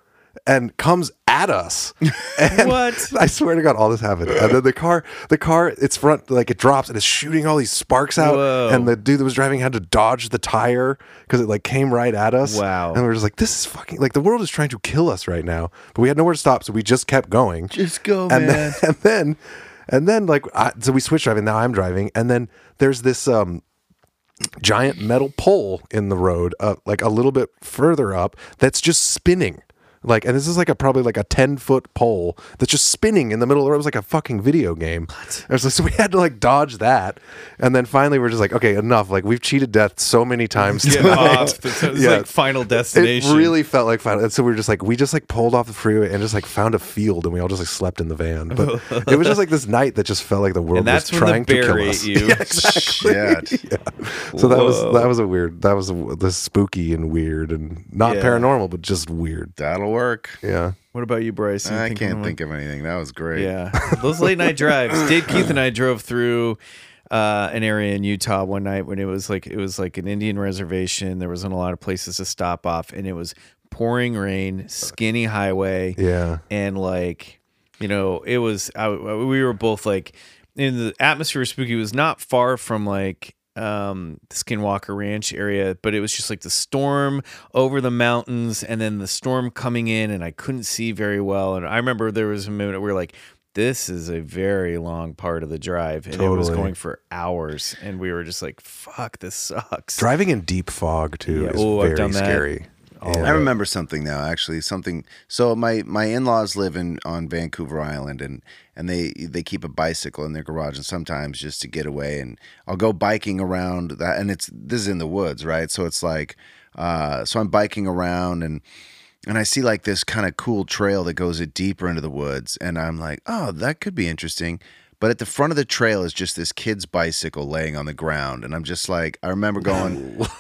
and comes at us What? I swear to God, all this happened. And then the car, the car, its front, like it drops and it's shooting all these sparks out. Whoa. And the dude that was driving had to dodge the tire because it like came right at us. Wow. And we are just like, this is fucking, like the world is trying to kill us right now. But we had nowhere to stop. So we just kept going. Just go, and man. then, and then, and then like, I, so we switched driving. Now I'm driving. And then there's this, um, giant metal pole in the road, uh, like a little bit further up, that's just spinning. Like, and this is like a probably like a ten foot pole that's just spinning in the middle of the road. It was like a fucking video game. It was like, so we had to like dodge that, and then finally we're just like, okay, enough. Like we've cheated death so many times. Get tonight. off. It's, it's Yeah. like Final Destination. It really felt like final. And so we were just like, we just like pulled off the freeway and just like found a field, and we all just like slept in the van. But it was just like this night that just felt like the world and that's was trying to kill bear ate us. exactly. Shit. So that was that was a weird. That was a, this spooky and weird and not Yeah. paranormal, but just weird. That'll work. Yeah. What about you, Bryce? You I think can't think of anything. That was great. Yeah, those late night drives. Dave Keith and I drove through uh, an area in Utah one night when it was like it was like an Indian reservation. There wasn't a lot of places to stop off, and it was pouring rain, skinny highway, Yeah. and like you know it was. I, we were both like in the atmosphere. of Spooky was not far from like um the Skinwalker Ranch area, but it was just like the storm over the mountains and then the storm coming in and I couldn't see very well. And I remember there was a moment where we were like, this is a very long part of the drive. And it was going for hours. And we were just like, fuck, this sucks. Driving in deep fog too Yeah. is Oh, I've very done that. scary. I remember something now. Actually, something. So my my in laws live in on Vancouver Island, and and they they keep a bicycle in their garage, and sometimes just to get away, and I'll go biking around that, and it's this is in the woods, right? So it's like, uh, so I'm biking around, and and I see like this kind of cool trail that goes deeper into the woods, and I'm like, oh, that could be interesting. But at the front of the trail is just this kid's bicycle laying on the ground, and I'm just like, I remember going.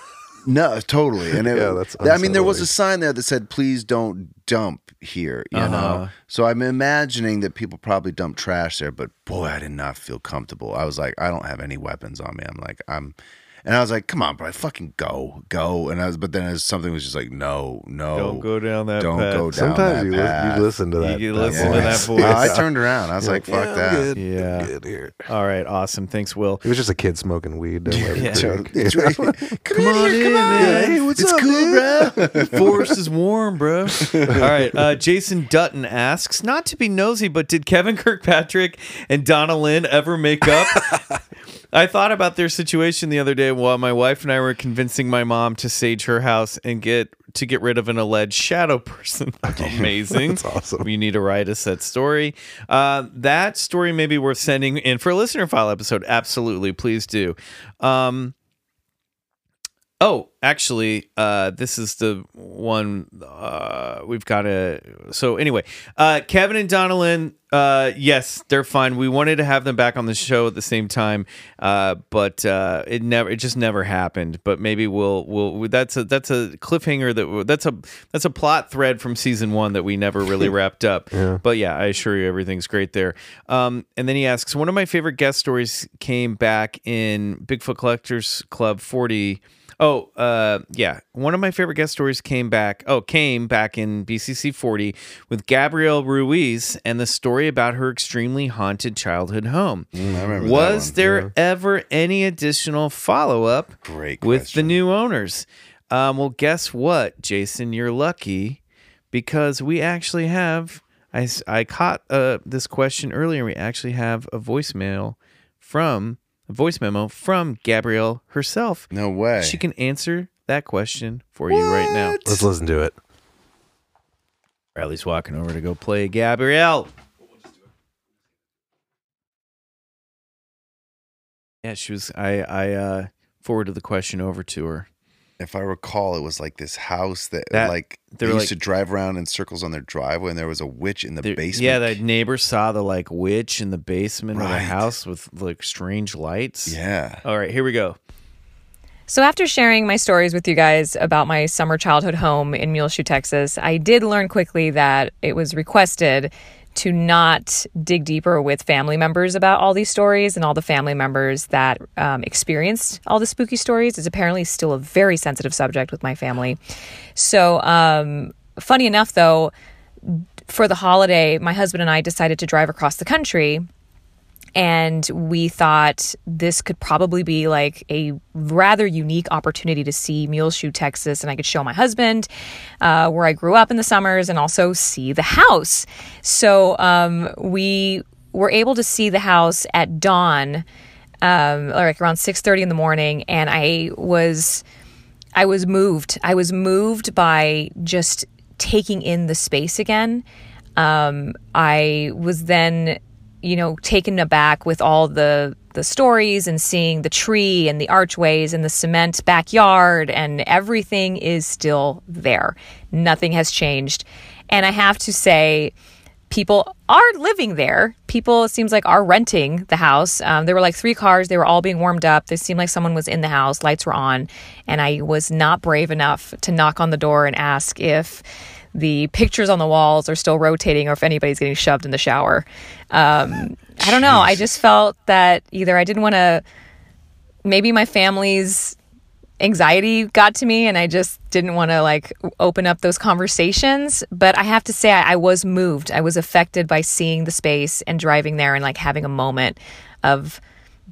No, totally. And it, Yeah, that's I mean, there was a sign there that said, "Please don't dump here." You Uh-huh. know. So I'm imagining that people probably dump trash there, but boy, I did not feel comfortable. I was like, I don't have any weapons on me. I'm like, I'm, and I was like, come on, bro, fucking go, go. And I was, but then as something was just like, no, no, Don't go down that don't path. go down Sometimes that you, li- path. you listen to that. can that listen to that voice. voice. I turned around. I was like, You're fuck "Yeah, that. Good. Yeah. Good here. All right. Awesome. Thanks, Will. It was just a kid smoking weed. Don't let Yeah. drink. Right. Come, Come in on here, in, come on. man. Hey, what's it's up, cool, dude? bro. The forest is warm, bro. All right. Uh, Jason Dutton asks, not to be nosy, but did Kevin Kirkpatrick and Donna Lynn ever make up? I thought about their situation the other day while my wife and I were convincing my mom to sage her house and get to get rid of an alleged shadow person. Amazing. That's awesome. You need to write us that story. Uh, that story may be worth sending in for a listener file episode. Absolutely. Please do. Um, Oh, actually, uh, this is the one uh, we've got to. So anyway, uh, Kevin and Donalyn, uh, yes, they're fine. We wanted to have them back on the show at the same time, uh, but uh, it never, it just never happened. But maybe we'll, we'll. That's a that's a cliffhanger that that's a that's a plot thread from season one that we never really wrapped up. But yeah, I assure you, everything's great there. Um, and then he asks, one of my favorite guest stories came back in Bigfoot Collectors Club forty. Oh, uh, yeah. One of my favorite guest stories came back. Oh, came back in BCC 40 with Gabrielle Ruiz and the story about her extremely haunted childhood home. Mm, I remember that Was there ever any additional follow up with the new owners? Um, well, guess what, Jason? You're lucky because we actually have. I, I caught uh, this question earlier. We actually have a voicemail from a voice memo from Gabrielle herself. No way. She can answer that question for you right now. Let's listen to it. Riley's walking over to go play Gabrielle. Yeah, she was. I I uh, forwarded the question over to her. If I recall, it was like this house that, That- like they they, were used like- to drive around in circles on their driveway, and there was a witch in the basement. Yeah, the neighbor saw the like witch in the basement of the Right. house with like strange lights. yeah. All right, here we go. So, after sharing my stories with you guys about my summer childhood home in Muleshoe, Texas, I did learn quickly that it was requested to not dig deeper with family members about all these stories and all the family members that um, experienced all the spooky stories. It's apparently still a very sensitive subject with my family. So, um, funny enough, though, for the holiday, my husband and I decided to drive across the country and we thought this could probably be like a rather unique opportunity to see Muleshoe, Texas, and I could show my husband uh, where I grew up in the summers and also see the house. So um, we were able to see the house at dawn, um, like around six thirty in the morning, and I was. I was moved. I was moved by just taking in the space again. Um, I was then, you know, taken aback with all the the stories and seeing the tree and the archways and the cement backyard and everything is still there. Nothing has changed. And I have to say, people are living there. People, it seems like, are renting the house. Um, there were like three cars. They were all being warmed up. They seemed like someone was in the house. Lights were on. And I was not brave enough to knock on the door and ask if the pictures on the walls are still rotating or if anybody's getting shoved in the shower. Um, I don't know. I just felt that either I didn't want to, maybe my family's anxiety got to me and I just didn't want to like open up those conversations. But I have to say, I, I was moved. I was affected by seeing the space and driving there and like having a moment of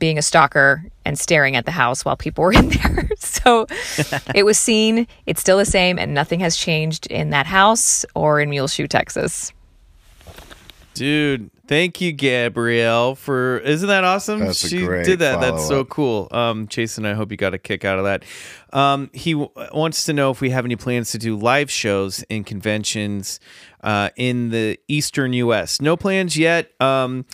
being a stalker and staring at the house while people were in there. so it was seen. It's still the same, and nothing has changed in that house or in Muleshoe, Texas. Dude, thank you, Gabrielle, for isn't that awesome? That's a she great did that. That's so cool. Um, Jason, I hope you got a kick out of that. Um, he w- wants to know if we have any plans to do live shows in conventions uh, in the eastern U.S. No plans yet. Um,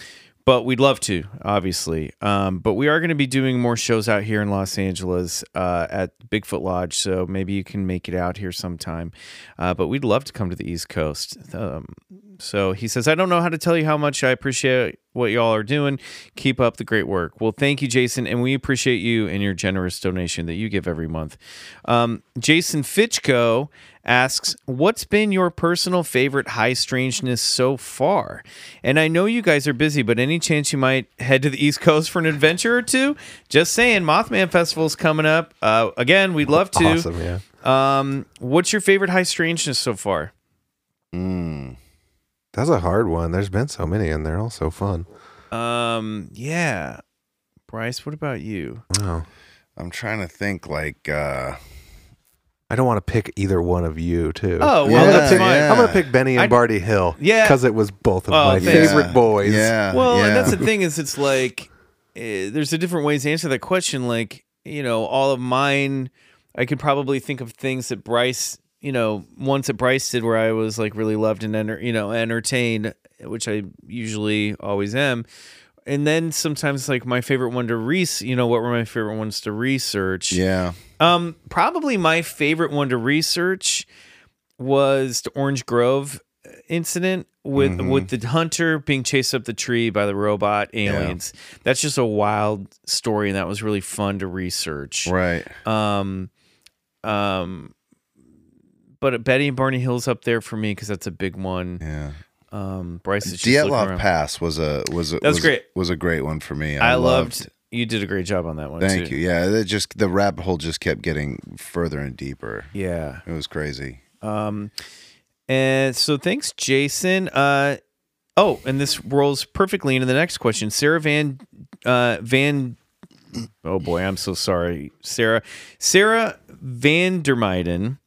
but we'd love to, obviously. Um, but we are going to be doing more shows out here in Los Angeles uh, at Bigfoot Lodge, so maybe you can make it out here sometime. Uh, but we'd love to come to the East Coast. Um, so he says, I don't know how to tell you how much I appreciate what y'all are doing. Keep up the great work. Well, thank you, Jason, and we appreciate you and your generous donation that you give every month. Um, Jason Fitchko asks, What's been your personal favorite high strangeness so far? And I know you guys are busy, but any chance you might head to the East Coast for an adventure or two? Just saying, Mothman Festival is coming up. Uh, again, we'd love to. Awesome, yeah. Um, what's your favorite high strangeness so far? That's a hard one. There's been so many, and they're all so fun. Um, yeah. Bryce, what about you? Wow. I'm trying to think like uh I don't want to pick either one of you, too. Oh, well, Yeah, that's fine. yeah. I'm gonna pick Benny and I'd- Barty Hill. Yeah. because it was both of Oh, my thanks. favorite boys. Yeah. Well, yeah. and that's the thing is, it's like eh, there's a different ways to answer that question. Like, you know, all of mine, I could probably think of things that Bryce, you know, once at Bryce did where I was like really loved and enter, you know, entertained, which I usually always am. And then sometimes like my favorite one to research, you know, what were my favorite ones to research? Yeah. Um, probably my favorite one to research was the Orange Grove incident with Mm-hmm. with the hunter being chased up the tree by the robot aliens. That's just a wild story, and that was really fun to research. Right. Um, um, but Betty and Barney Hill's up there for me because that's a big one. Yeah. Um, Bryce is just looking Pass was a was a That was was, great. was a great one for me. I, loved. You did a great job on that one. Thank too. you. Yeah, it just the rabbit hole just kept getting further and deeper. Yeah. It was crazy. Um, and so thanks, Jason. Uh, oh, and this rolls perfectly into the next question. Sarah Van uh, Van. Oh boy, I'm so sorry, Sarah. Sarah Vandermeiden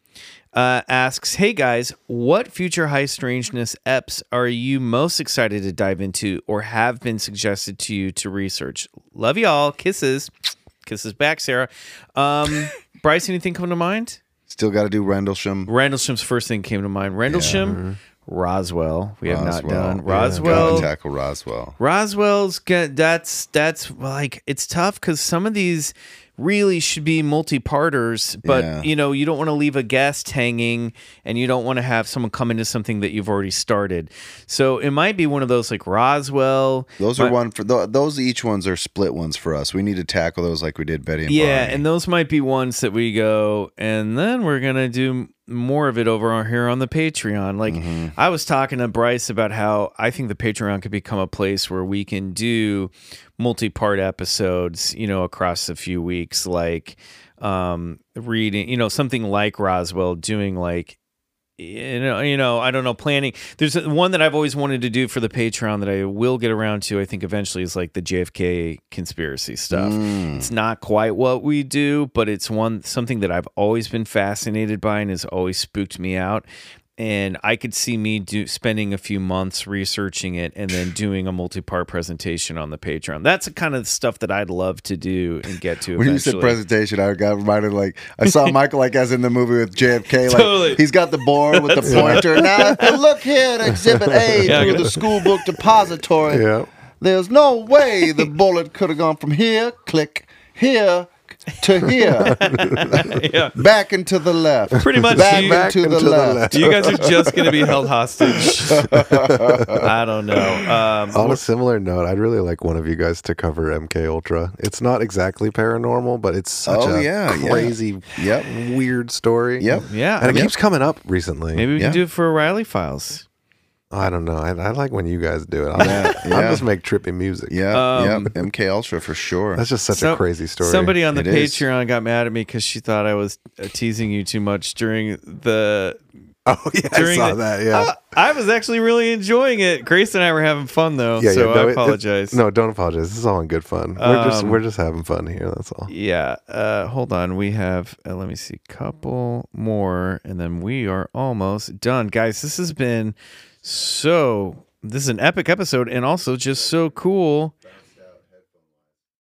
uh, asks, "Hey guys, what future high strangeness eps are you most excited to dive into, or have been suggested to you to research? Love y'all. Kisses, kisses back, Sarah. Um, Bryce, anything come to mind?" Still got to do Rendlesham. Rendlesham's first thing came to mind. Rendlesham, Roswell. We have not done Yeah. Roswell. Gotta tackle Roswell. Roswell's that's that's like it's tough because some of these really should be multi-parters, but Yeah. you know you don't want to leave a guest hanging, and you don't want to have someone come into something that you've already started. So it might be one of those like Roswell. Those are one for those. Each ones are split ones for us. We need to tackle those like we did Betty and yeah, Barney. and those might be ones that we go, and then we're gonna do more of it over here on the Patreon. Like Mm-hmm. I was talking to Bryce about how I think the Patreon could become a place where we can do multi-part episodes, you know, across a few weeks, like um reading, you know, something like Roswell doing like you know, you know, I don't know, planning. There's one that I've always wanted to do for the Patreon that I will get around to. I think eventually is like the JFK conspiracy stuff. Mm. It's not quite what we do, but it's one something that I've always been fascinated by and has always spooked me out. And I could see me do spending a few months researching it and then doing a multi-part presentation on the Patreon. That's the kind of stuff that I'd love to do and get to. when you said presentation, I got reminded like I saw Michael like as in the movie with JFK. Like Totally. he's got the board with the pointer. now look here at Exhibit A Yeah, through the school book depository, Yeah. there's no way the bullet could have gone from here, click, here, to here, yeah. back and to the left, Pretty much. back, you, and to, the, left. you guys are just going to be held hostage. I don't know. Um, On a similar note, I'd really like one of you guys to cover MK Ultra. It's not exactly paranormal, but it's such Oh, a yeah, yeah. crazy, Yep. weird story. Yep. yeah. And it Yep. keeps coming up recently. Maybe we Yeah. can do it for O'Reilly Files. I don't know. I, I like when you guys do it. I'll, Yeah, I'll yeah. just make trippy music. Yeah, Um, yep. MK Ultra for sure. That's just such So- a crazy story. Somebody on the It is. Patreon got mad at me because she thought I was uh, teasing you too much during the. Oh yeah, I saw the- that. Yeah. Uh, I was actually really enjoying it. Grace and I were having fun though, yeah, so yeah, no, I it- it- apologize. no, don't apologize. This is all in good fun. We're just Um, we're just having fun here. That's all. Yeah. Uh, hold on. We have, uh, let me see, couple more, and then we are almost done. Guys, this has been so, this is an epic episode and also just so cool.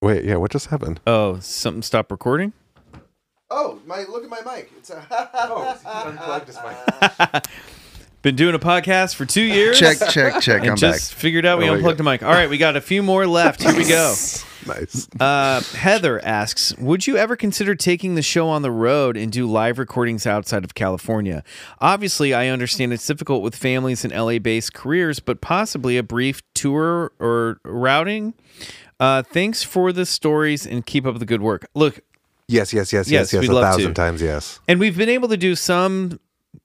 Wait, yeah. What just happened? Oh, something stopped recording? oh, my look at my mic. It's a oh, unplugged his mic. Been doing a podcast for two years. check, check, check. And I'm just figured out we Oh my unplugged the mic. All right, we got a few more left. Here we go. Nice. Uh, Heather asks, "Would you ever consider taking the show on the road and do live recordings outside of California? Obviously, I understand it's difficult with families and LA-based careers, but possibly a brief tour or routing. Uh, thanks for the stories and keep up the good work. Look, Yes, yes, yes, Yes, yes. A thousand times, yes. and we've been able to do some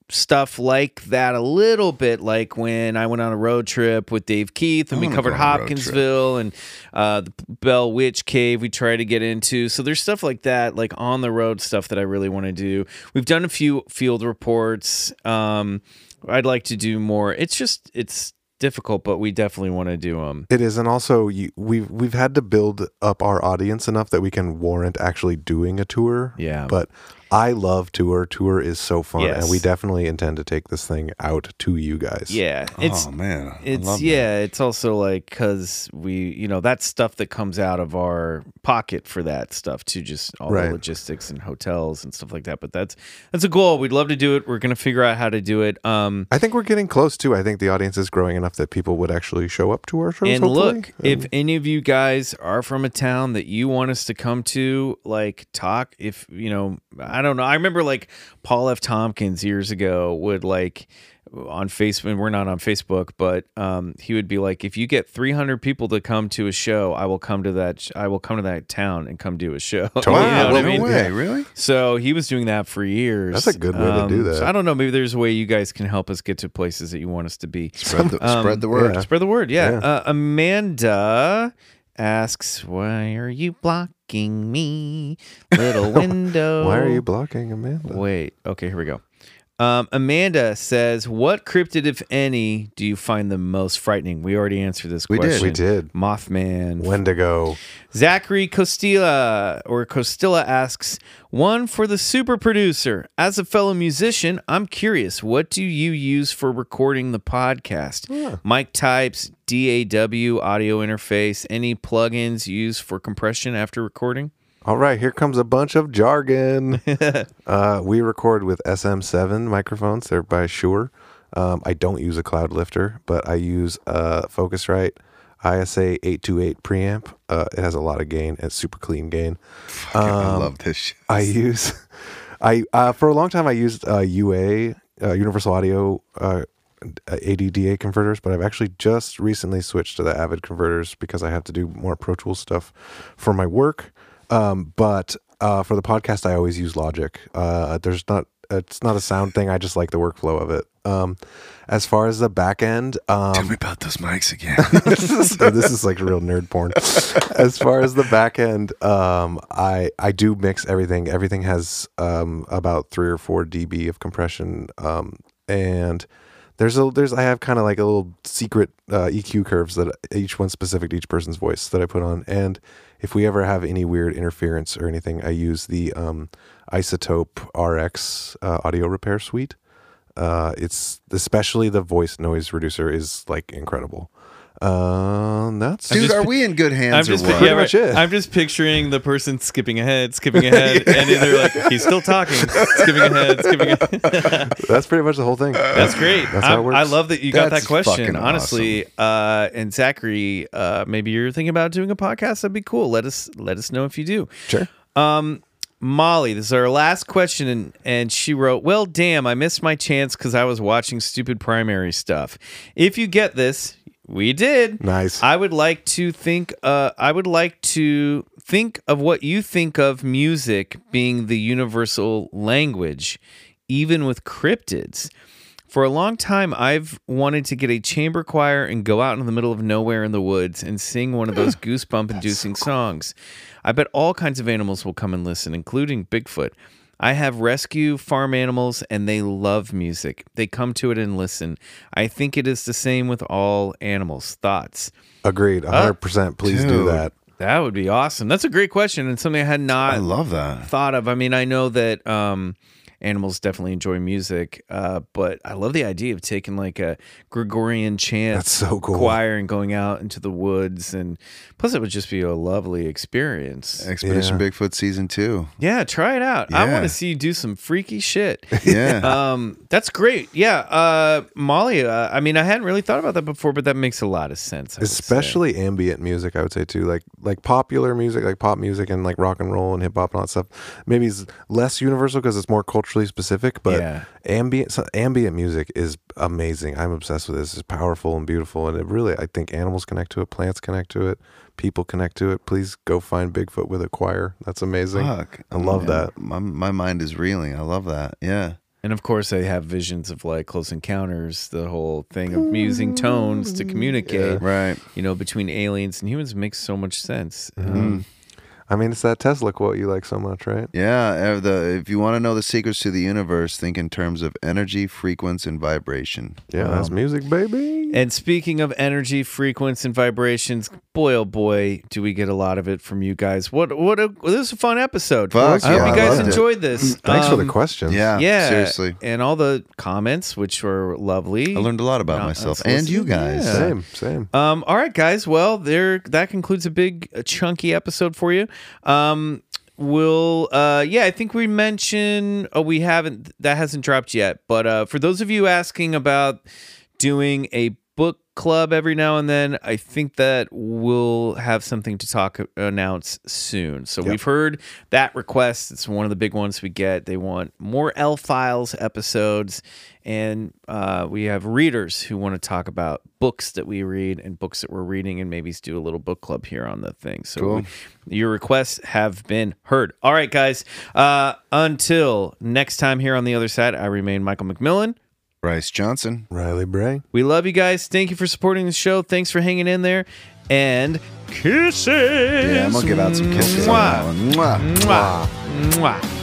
stuff like that a little bit, like when I went on a road trip with Dave Keith and we covered go on a road trip. Hopkinsville and uh, the Bell Witch Cave. We try to get into. So there's stuff like that, like on the road stuff that I really want to do. We've done a few field reports. Um, I'd like to do more. It's just it's difficult, but we definitely want to do them. It is, and also you, we've we've had to build up our audience enough that we can warrant actually doing a tour. Yeah. But I love tour. Tour is so fun, Yes. and we definitely intend to take this thing out to you guys. Yeah, it's oh man, it's love that. yeah it's also like because we you know that's stuff that comes out of our pocket for that stuff too just all Right. the logistics and hotels and stuff like that but that's that's a goal we'd love to do it we're gonna figure out how to do it um I think we're getting close too. I think the audience is growing enough that people would actually show up to our shows. and hopefully. look if any of you guys are from a town that you want us to come to like talk if you know i don't know i remember like paul f tompkins years ago would like on facebook we're not on facebook but um, he would be like if you get 300 people to come to a show i will come to that sh- i will come to that town and come do a show Totally. You know Wow, what I mean? way, really? So he was doing that for years. That's a good way to do Um, that. So I don't know. Maybe there's a way you guys can help us get to places that you want us to be. Spread the, Um, spread the word. yeah. Spread the word. Yeah. Yeah. Uh, Amanda asks, "Why are you blocking me, little window? Why are you blocking Amanda? Wait. Okay. Here we go. Um, Amanda says, "What cryptid, if any, do you find the most frightening?" We already answered this We did. question. We did. Mothman. Wendigo. Zachary Costilla or Costilla asks, one for the super producer. As a fellow musician, I'm curious, what do you use for recording the podcast? Mic types, DAW, audio interface, any plugins used for compression after recording? All right, here comes a bunch of jargon. uh, we record with SM7 microphones. They're by Shure. Um, I don't use a cloud lifter, but I use a Focusrite ISA 828 preamp. Uh, it has a lot of gain. It's super clean gain. I love this shit. I use, I uh, for a long time I used uh, UA uh, Universal Audio uh, ADDA converters, but I've actually just recently switched to the Avid converters because I have to do more Pro Tools stuff for my work. Um, but uh, for the podcast, I always use Logic. Uh, there's not it's not a sound thing. I just like the workflow of it. Um, as far as the back end, um, Tell me about those mics again. so this is like real nerd porn. As far as the back end, um, I I do mix everything. Everything has um, about three or four dB of compression, um, and there's a there's I have kind of like a little secret uh, EQ curves that each one's specific to each person's voice that I put on. And if we ever have any weird interference or anything, I use the um, iZotope RX uh, audio repair suite. Uh, it's especially the voice noise reducer is like incredible. Um, that's Dude, just are pi- we in good hands I'm just, or what? yeah, much right. it. I'm just picturing the person skipping ahead, skipping ahead, and then they're like, he's still talking, skipping ahead, skipping ahead. that's pretty much the whole thing. That's great. That's how it I, works. I love that you got That's that question. fucking Honestly, uh, and Zachary, uh, maybe you're thinking about doing a podcast. That'd be cool. Let us let us know if you do. Sure. Um, Molly, this is our last question, and, and she wrote, Well, damn, I missed my chance because I was watching stupid primary stuff. If you get this, we did. Nice. I would like to think, uh, I would like to think of what you think of music being the universal language, even with cryptids. For a long time, I've wanted to get a chamber choir and go out in the middle of nowhere in the woods and sing one of those goosebump inducing songs. I bet all kinds of animals will come and listen, including Bigfoot. I have rescue farm animals and they love music. They come to it and listen. I think it is the same with all animals. Thoughts? Agreed. 100%. Please do that. That would be awesome. That's a great question and something I had not I love that. thought of. I mean, I know that um, animals definitely enjoy music, uh, but I love the idea of taking like a Gregorian chant That's so cool. choir and going out into the woods. And plus, it would just be a lovely experience. Expedition Yeah. Bigfoot season two. Yeah, try it out. I want to see you do some freaky shit. Yeah. um, that's great. Yeah, uh, Molly. Uh, I mean, I hadn't really thought about that before, but that makes a lot of sense. I especially ambient music i would say too like like popular music like pop music and like rock and roll and hip hop and all that stuff maybe is less universal because it's more culturally specific but Yeah. ambient so ambient music is amazing i'm obsessed with this it's powerful and beautiful and it really i think animals connect to it plants connect to it people connect to it please go find bigfoot with a choir that's amazing Fuck. i love Yeah, that My, my mind is reeling. I love that. Yeah. And of course, I have visions of like close encounters, the whole thing of using tones to communicate, Right. you know, between aliens and humans makes so much sense. Mm-hmm. Um, i mean it's that tesla quote you like so much right Yeah. uh, The, if you want to know the secrets to the universe, think in terms of energy, frequency, and vibration. yeah that's music baby and speaking of energy, frequency, and vibrations, boy oh boy, do we get a lot of it from you guys. What what a this was a fun episode. Fuck I hope yeah, you guys loved it. enjoyed this. thanks for the Um, questions Yeah. Yeah, Seriously. and all the comments, which were lovely. I learned a lot about Not myself and you guys. Yeah. same same Um, all right, guys. Well, there that concludes a big uh, chunky episode for you. Um, we'll uh yeah, I think we mentioned oh we haven't that hasn't dropped yet. But uh for those of you asking about doing a book club every now and then, I think that we'll have something to talk announce soon. So we've heard that request. It's one of the big ones we get. They want more L Files episodes, and uh, we have readers who want to talk about books that we read and books that we're reading, and maybe do a little book club here on the thing. So we- your requests have been heard. All right, guys. Uh, until next time here on the other side, I remain Michael McMillian. Bryce Johnson. riley bray We love you guys. Thank you for supporting the show. Thanks for hanging in there. And kisses. Yeah, I'm going to give out some kisses. on that Mwah. Mwah. Mwah. Mwah.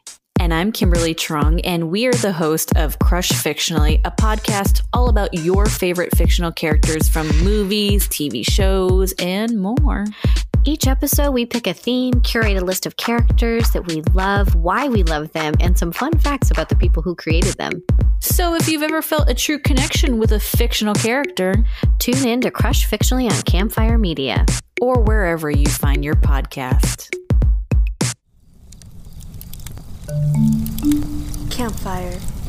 And I'm Kimberly Truong, and we are the host of Crush Fictionally, a podcast all about your favorite fictional characters from movies, TV shows, and more. Each episode, we pick a theme, curate a list of characters that we love, why we love them, and some fun facts about the people who created them. So if you've ever felt a true connection with a fictional character, Tune in to Crush Fictionally on Campfire Media. or wherever you find your podcast. Campfire.